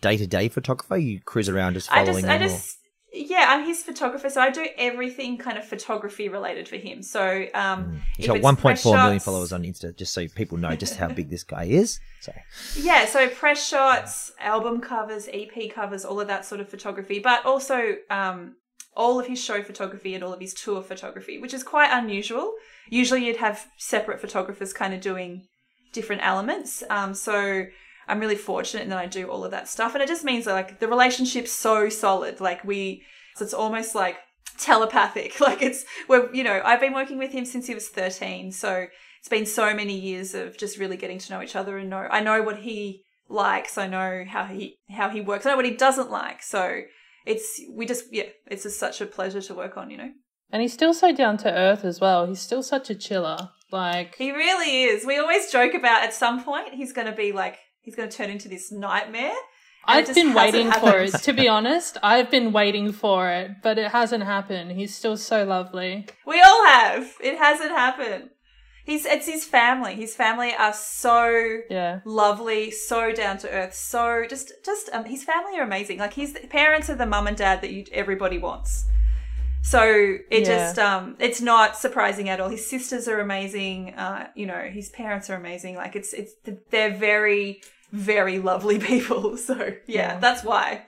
day to day photographer. You cruise around just following I just, I just yeah, I'm his photographer, so I do everything kind of photography related for him. So, um, mm. he's got 1.4 million followers on Insta, just so people know just how big this guy is. So, yeah, so press shots, album covers, EP covers, all of that sort of photography, but also um, all of his show photography and all of his tour photography, which is quite unusual. Usually, you'd have separate photographers kind of doing different elements. Um, so I'm really fortunate that I do all of that stuff. And it just means that like the relationship's so solid. Like we, so it's almost like telepathic. Like it's, we're, you know, I've been working with him since he was 13. So it's been so many years of just really getting to know each other and know, I know what he likes. I know how he, how he works. I know what he doesn't like. So it's, we just, yeah, it's just such a pleasure to work on, you know? And he's still so down to earth as well. He's still such a chiller. Like he really is. We always joke about at some point he's going to be like he's going to turn into this nightmare. I've been waiting for it. To be honest, I've been waiting for it, but it hasn't happened. He's still so lovely. We all have. It hasn't happened. He's it's his family. His family are so yeah. lovely, so down to earth, so just just um, his family are amazing. Like his parents are the mum and dad that you, everybody wants. So it yeah. just um it's not surprising at all. His sisters are amazing. Uh, you know, his parents are amazing. Like it's it's they're very very lovely people. So yeah, yeah. that's why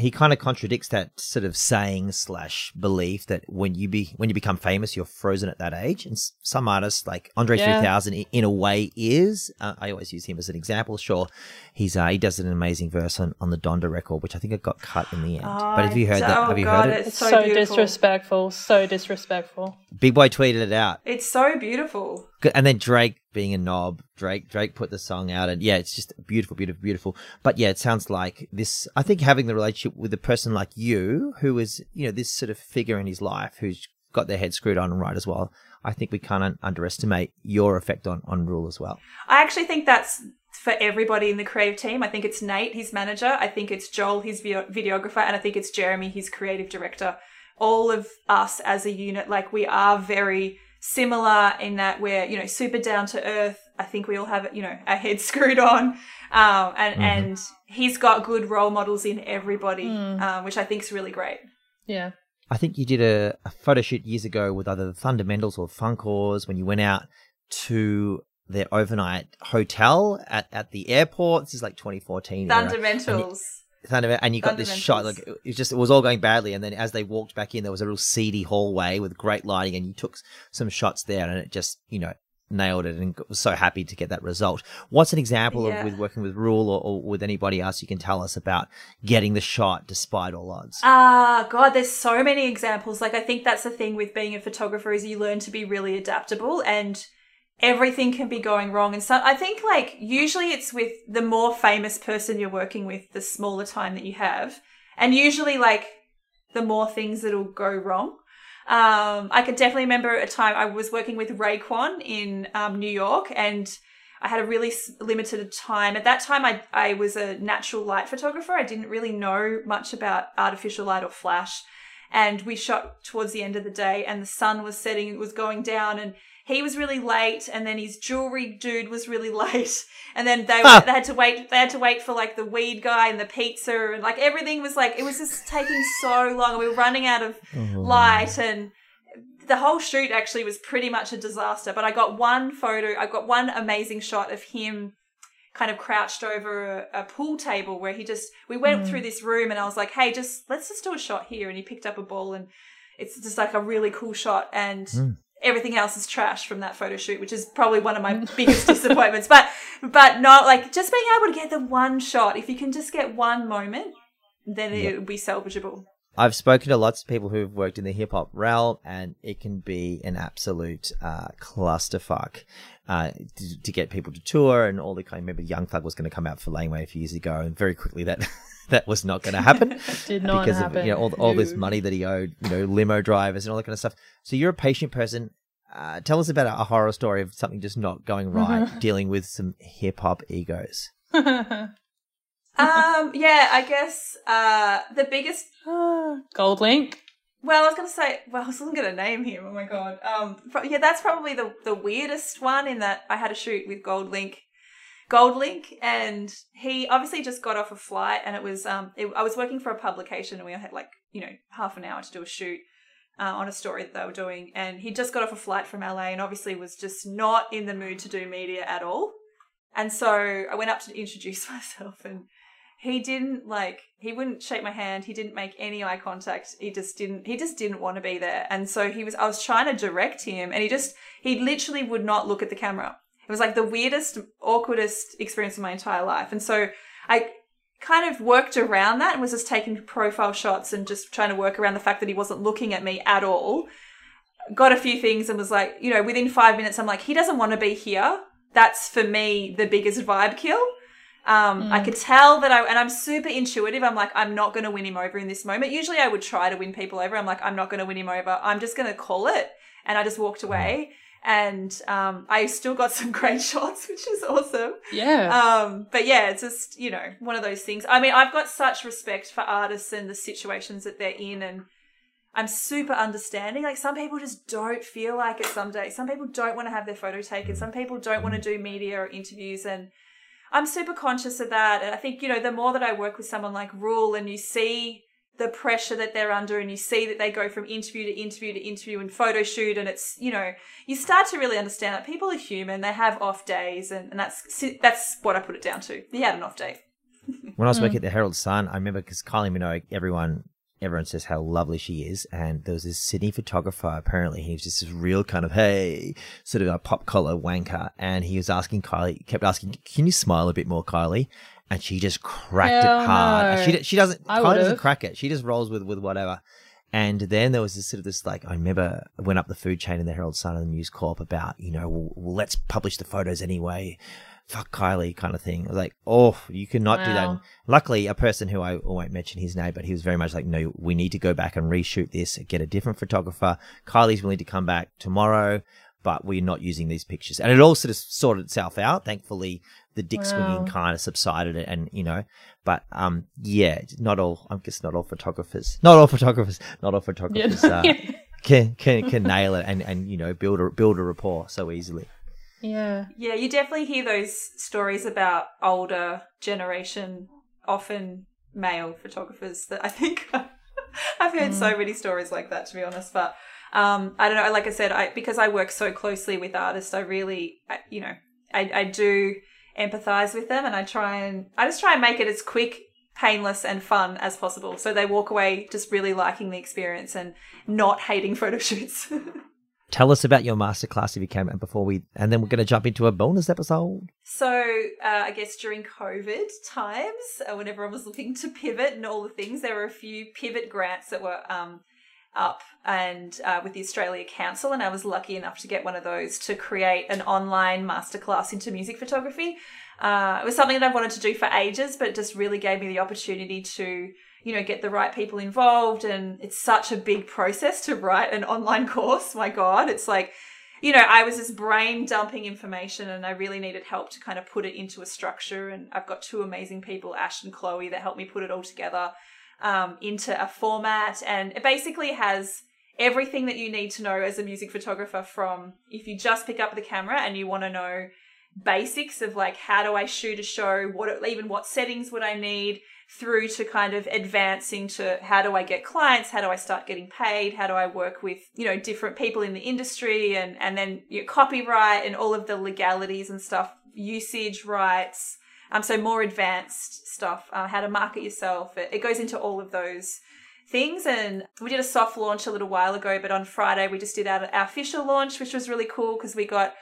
he kind of contradicts that sort of saying slash belief that when you be when you become famous, you're frozen at that age. And some artists, like Andre yeah. 3000, in a way is. Uh, I always use him as an example. Sure, he's uh, he does an amazing verse on, on the Donda record, which I think it got cut in the end. Oh, but have you heard that? Oh, have you God, heard it? It's so, so disrespectful. So disrespectful. Big Boi tweeted it out. It's so beautiful. And then Drake being a knob, Drake Drake put the song out, and yeah, it's just beautiful, beautiful, beautiful. But yeah, it sounds like this. I think having the relationship with a person like you, who is you know this sort of figure in his life, who's got their head screwed on right as well. I think we can't underestimate your effect on on Ruel as well. I actually think that's for everybody in the creative team. I think it's Nate, his manager. I think it's Joel, his videographer, and I think it's Jeremy, his creative director. All of us as a unit, like we are very similar in that we're you know super down to earth. I think we all have you know our heads screwed on, um, and mm-hmm. and he's got good role models in everybody, mm. um, which I think is really great. Yeah. I think you did a, a photo shoot years ago with either the Fundamentals or Funkoars when you went out to their overnight hotel at, at the airport. This is like 2014. Fundamentals and you got this shot like it was just it was all going badly. And then as they walked back in there was a real seedy hallway with great lighting and you took some shots there and it just you know nailed it and was so happy to get that result. What's an example yeah. of with working with Ruel or, or, with anybody else you can tell us about getting the shot despite all odds? Ah uh, god there's so many examples. Like i think that's the thing with being a photographer is you learn to be really adaptable and everything can be going wrong. And so I think like usually it's with the more famous person you're working with, the smaller time that you have. And usually like the more things that'll go wrong. Um, I can definitely remember a time I was working with Raekwon in um, New York and I had a really limited time. At that time, I, I was a natural light photographer. I didn't really know much about artificial light or flash. And we shot towards the end of the day and the sun was setting, it was going down and he was really late and then his jewelry dude was really late and then they, huh. they had to wait they had to wait for like the weed guy and the pizza and like everything was like it was just taking so long and we were running out of oh. light and the whole shoot actually was pretty much a disaster but i got one photo i got one amazing shot of him kind of crouched over a, a pool table where he just we went mm. through this room and i was like hey just let's just do a shot here and he picked up a ball and it's just like a really cool shot and mm everything else is trash from that photo shoot, which is probably one of my biggest disappointments. But but not like just being able to get the one shot. If you can just get one moment, then yep. it would be salvageable. I've spoken to lots of people who've worked in the hip hop realm, and it can be an absolute uh, clusterfuck uh, to, to, get people to tour and all the kind. Of, remember, Young Thug was going to come out for Laneway a few years ago, and very quickly that that was not going to happen. Did not because happen. of you know all, all this money that he owed, you know, limo drivers and all that kind of stuff. So you're a patient person. Uh, tell us about a, a, horror story of something just not going right, dealing with some hip hop egos. Um, yeah, I guess uh, the biggest GoldLink. Well, I was gonna say, well, I wasn't gonna name him. Oh my god. Um, yeah, that's probably the the weirdest one in that I had a shoot with GoldLink GoldLink, and he obviously just got off a flight, and it was um, it, I was working for a publication, and we had like you know half an hour to do a shoot uh, on a story that they were doing, and he just got off a flight from LA, and obviously was just not in the mood to do media at all, and so I went up to introduce myself, and he didn't like he wouldn't shake my hand he didn't make any eye contact he just didn't he just didn't want to be there and so he was i was trying to direct him and he just he literally would not look at the camera it was like the weirdest, awkwardest experience of my entire life. And so I kind of worked around that and was just taking profile shots and just trying to work around the fact that he wasn't looking at me at all. Got a few things and was like, you know, within five minutes, I'm like, he doesn't want to be here. That's for me the biggest vibe kill. Um, mm. I could tell that I, and I'm super intuitive. I'm like, I'm not going to win him over in this moment. Usually I would try to win people over. I'm like, I'm not going to win him over. I'm just going to call it. And I just walked away. And um, I still got some great shots, which is awesome. Yeah. Um, but yeah, it's just, you know, one of those things. I mean, I've got such respect for artists and the situations that they're in. And I'm super understanding. Like some people just don't feel like it some days. Some people don't want to have their photo taken. Some people don't want to do media or interviews. And I'm super conscious of that. And I think, you know, the more that I work with someone like Ruel and you see the pressure that they're under and you see that they go from interview to interview to interview and photo shoot and it's, you know, you start to really understand that people are human. They have off days and, and that's, that's what I put it down to. He had an off day. when I was hmm. working at the Herald Sun, I remember because Kylie Minogue, everyone everyone says how lovely she is. And there was this Sydney photographer, apparently, he was just this real kind of, hey, sort of a pop collar wanker. And he was asking Kylie, kept asking, can you smile a bit more, Kylie? And she just cracked Hell it hard. No. She, she doesn't, I Kylie would've. doesn't crack it. She just rolls with, with whatever. And then there was this sort of this like I remember I went up the food chain in the Herald Sun and the News Corp about you know well, let's publish the photos anyway fuck Kylie kind of thing. I was like, oh, you cannot wow. do that. And luckily, a person who I won't mention his name, but he was very much like, no, we need to go back and reshoot this, get a different photographer. Kylie's willing to come back tomorrow, but we're not using these pictures. And it all sort of sorted itself out. Thankfully, the dick wow. swinging kind of subsided and, you know, but, um, yeah, not all, I guess not all photographers, not all photographers, not all photographers, uh, can, can, can nail it and, and, you know, build a, build a rapport so easily. Yeah. Yeah, you definitely hear those stories about older generation, often male photographers that I think I've heard mm. so many stories like that to be honest, but um, I don't know, like I said, I because I work so closely with artists, I really I, you know, I, I do empathize with them and I try and I just try and make it as quick painless and fun as possible. So they walk away just really liking the experience and not hating photo shoots. tell us about your masterclass if you can, and before we, and then we're going to jump into a bonus episode. So, uh, I guess during COVID times, uh, when everyone was looking to pivot and all the things, there were a few pivot grants that were um, up and uh, with the Australia Council, and I was lucky enough to get one of those to create an online masterclass into music photography. Uh, it was something that I've wanted to do for ages, but just really gave me the opportunity to you know, get the right people involved. And it's such a big process to write an online course. My God, it's like, you know, I was just brain dumping information and I really needed help to kind of put it into a structure. And I've got two amazing people, Ash and Chloe, that helped me put it all together um, into a format. And it basically has everything that you need to know as a music photographer from if you just pick up the camera and you want to know basics of like how do I shoot a show, what even what settings would I need, through to kind of advancing to how do I get clients? How do I start getting paid? How do I work with, you know, different people in the industry and, and then your copyright and all of the legalities and stuff, usage rights. Um, so more advanced stuff, uh, how to market yourself. It, it goes into all of those things. And we did a soft launch a little while ago, but on Friday we just did our, our official launch, which was really cool because we got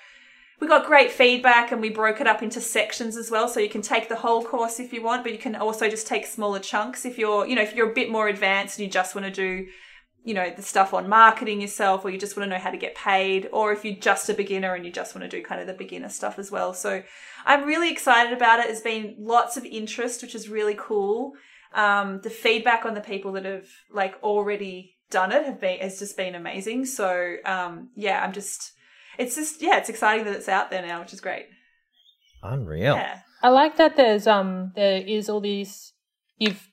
we got great feedback and we broke it up into sections as well. So you can take the whole course if you want, but you can also just take smaller chunks if you're, you know, if you're a bit more advanced and you just want to do, you know, the stuff on marketing yourself or you just want to know how to get paid or if you're just a beginner and you just want to do kind of the beginner stuff as well. So I'm really excited about it. There's been lots of interest, which is really cool. Um, the feedback on the people that have like already done it have been, has just been amazing. So, um, yeah, I'm just, it's just yeah, it's exciting that it's out there now, which is great. Unreal. Yeah. I like that there's um there is all these you've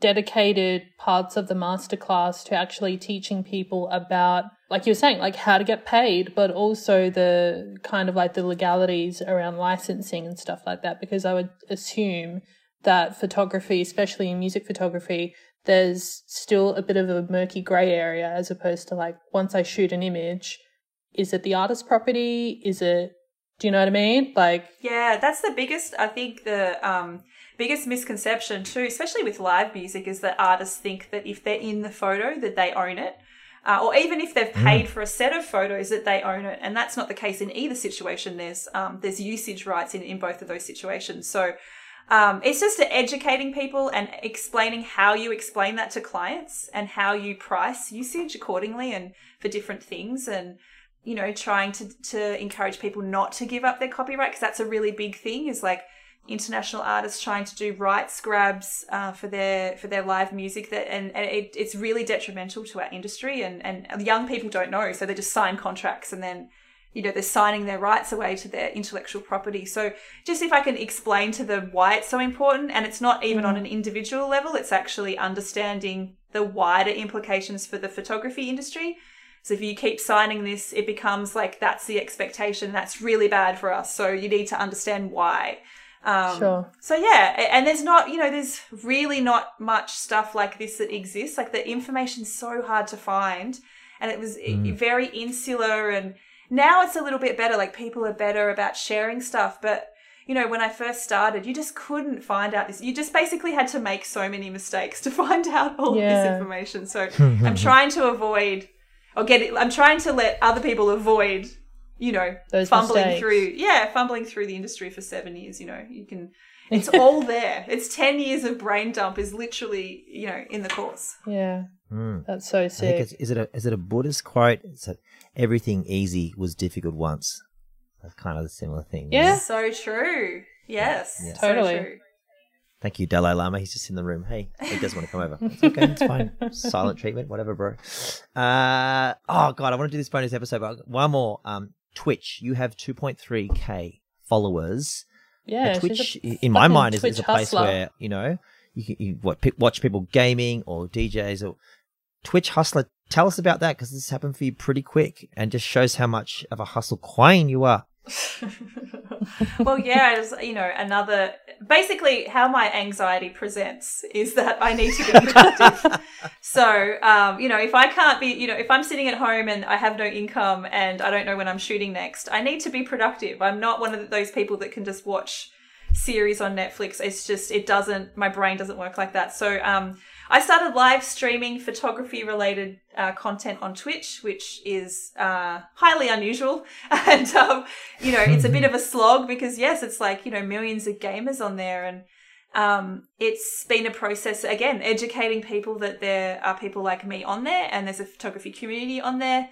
dedicated parts of the masterclass to actually teaching people about like you're saying like how to get paid but also the kind of like the legalities around licensing and stuff like that because i would assume that photography especially in music photography there's still a bit of a murky gray area as opposed to like once i shoot an image is it the artist's property? Is it do you know what I mean? Like Yeah, that's the biggest I think the um biggest misconception too, especially with live music, is that artists think that if they're in the photo that they own it. Uh, or even if they've mm. paid for a set of photos that they own it and that's not the case in either situation there's um, there's usage rights in, in both of those situations so um, it's just educating people and explaining how you explain that to clients and how you price usage accordingly and for different things and you know, trying to, to encourage people not to give up their copyright because that's a really big thing is like international artists trying to do rights grabs uh, for their for their live music that and, and it, it's really detrimental to our industry and and young people don't know so they just sign contracts and then you know they're signing their rights away to their intellectual property so just if i can explain to them why it's so important and it's not even mm. on an individual level it's actually understanding the wider implications for the photography industry so if you keep signing this it becomes like that's the expectation that's really bad for us so you need to understand why um, sure. So yeah, and there's not, you know, there's really not much stuff like this that exists. Like the information's so hard to find, and it was mm. very insular. And now it's a little bit better. Like people are better about sharing stuff, but you know, when I first started, you just couldn't find out this. You just basically had to make so many mistakes to find out all yeah. this information. So I'm trying to avoid or get it. I'm trying to let other people avoid you know, Those fumbling mistakes. through, yeah, fumbling through the industry for seven years. You know, you can, it's all there. It's 10 years of brain dump is literally, you know, in the course. Yeah. Mm. That's so sick. is it a is it a Buddhist quote? It's a, everything easy was difficult once. That's kind of a similar thing. Yeah. So true. Yes. Yeah. Totally. So true. Thank you, Dalai Lama. He's just in the room. Hey, he does want to come over. It's okay. It's fine. Silent treatment, whatever, bro. Uh, oh god, I want to do this bonus episode. But one more. Um, Twitch, you have 2.3k followers. Yeah, Twitch, in my mind, is, is, a place hustler. where you know you can you, what watch people gaming or DJs or Twitch hustler. Tell us about that because this happened for you pretty quick and just shows how much of a hustle queen you are. well, yeah, was, you know, another basically how my anxiety presents is that I need to be productive. so, um, you know, if I can't be, you know, if I'm sitting at home and I have no income and I don't know when I'm shooting next, I need to be productive. I'm not one of those people that can just watch series on Netflix. It's just, it doesn't, my brain doesn't work like that. So, um, I started live streaming photography related uh, content on Twitch, which is uh, highly unusual. And, um, you know, it's a bit of a slog because, yes, it's like, you know, millions of gamers on there. And um, it's been a process, again, educating people that there are people like me on there and there's a photography community on there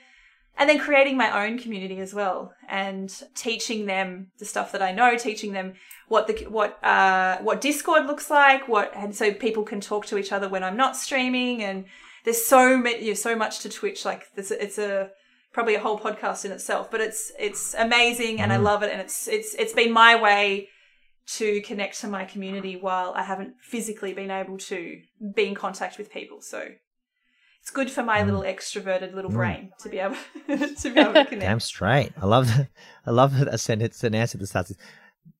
and then creating my own community as well and teaching them the stuff that I know, teaching them what the what uh what Discord looks like, what and so people can talk to each other when I'm not streaming and there's so many you know, so much to Twitch like there's it's a probably a whole podcast in itself, but it's it's amazing and mm. I love it and it's it's it's been my way to connect to my community while I haven't physically been able to be in contact with people. So it's good for my mm. little extroverted little mm. brain to be able to be able to connect. Damn straight. I love that. I love that sentence. An answer that starts.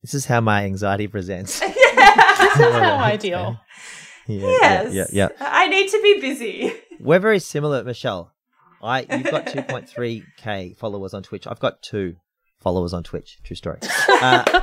This is how my anxiety presents. yeah, this is how ideal. Yeah, yes. Yeah, yeah, yeah. I need to be busy. We're very similar, Michelle. I you've got 2.3k followers on Twitch. I've got two followers on Twitch. True story. Uh,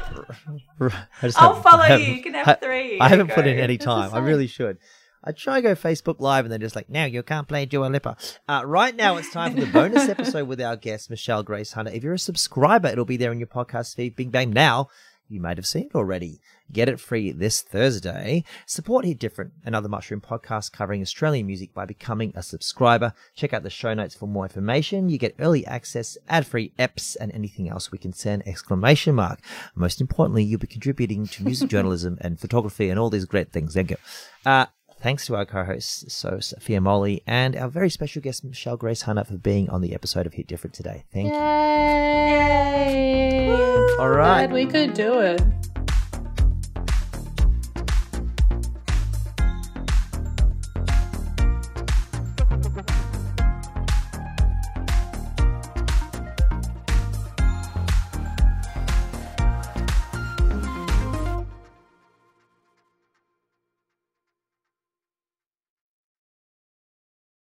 I'll follow you. You can have three. I haven't put in any time. I really should. I try go Facebook Live and they're just like, now you can't play Dua Lipa. Uh, right now, it's time for the bonus episode with our guest, Michelle Grace Hunter. If you're a subscriber, it'll be there in your podcast feed. Bing bang now. You might have seen it already. Get it free this Thursday. Support Hit Different, another mushroom podcast covering Australian music by becoming a subscriber. Check out the show notes for more information. You get early access, ad-free EPs, and anything else we can send exclamation mark. Most importantly, you'll be contributing to music journalism and photography and all these great things. Thank you. Uh, Thanks to our co-hosts, so Sose Fuamoli and our very special guest, Michelle Grace Hunter, for being on the episode of Hit Different today. Thank Yay. you. Yay! All right. Glad we could do it.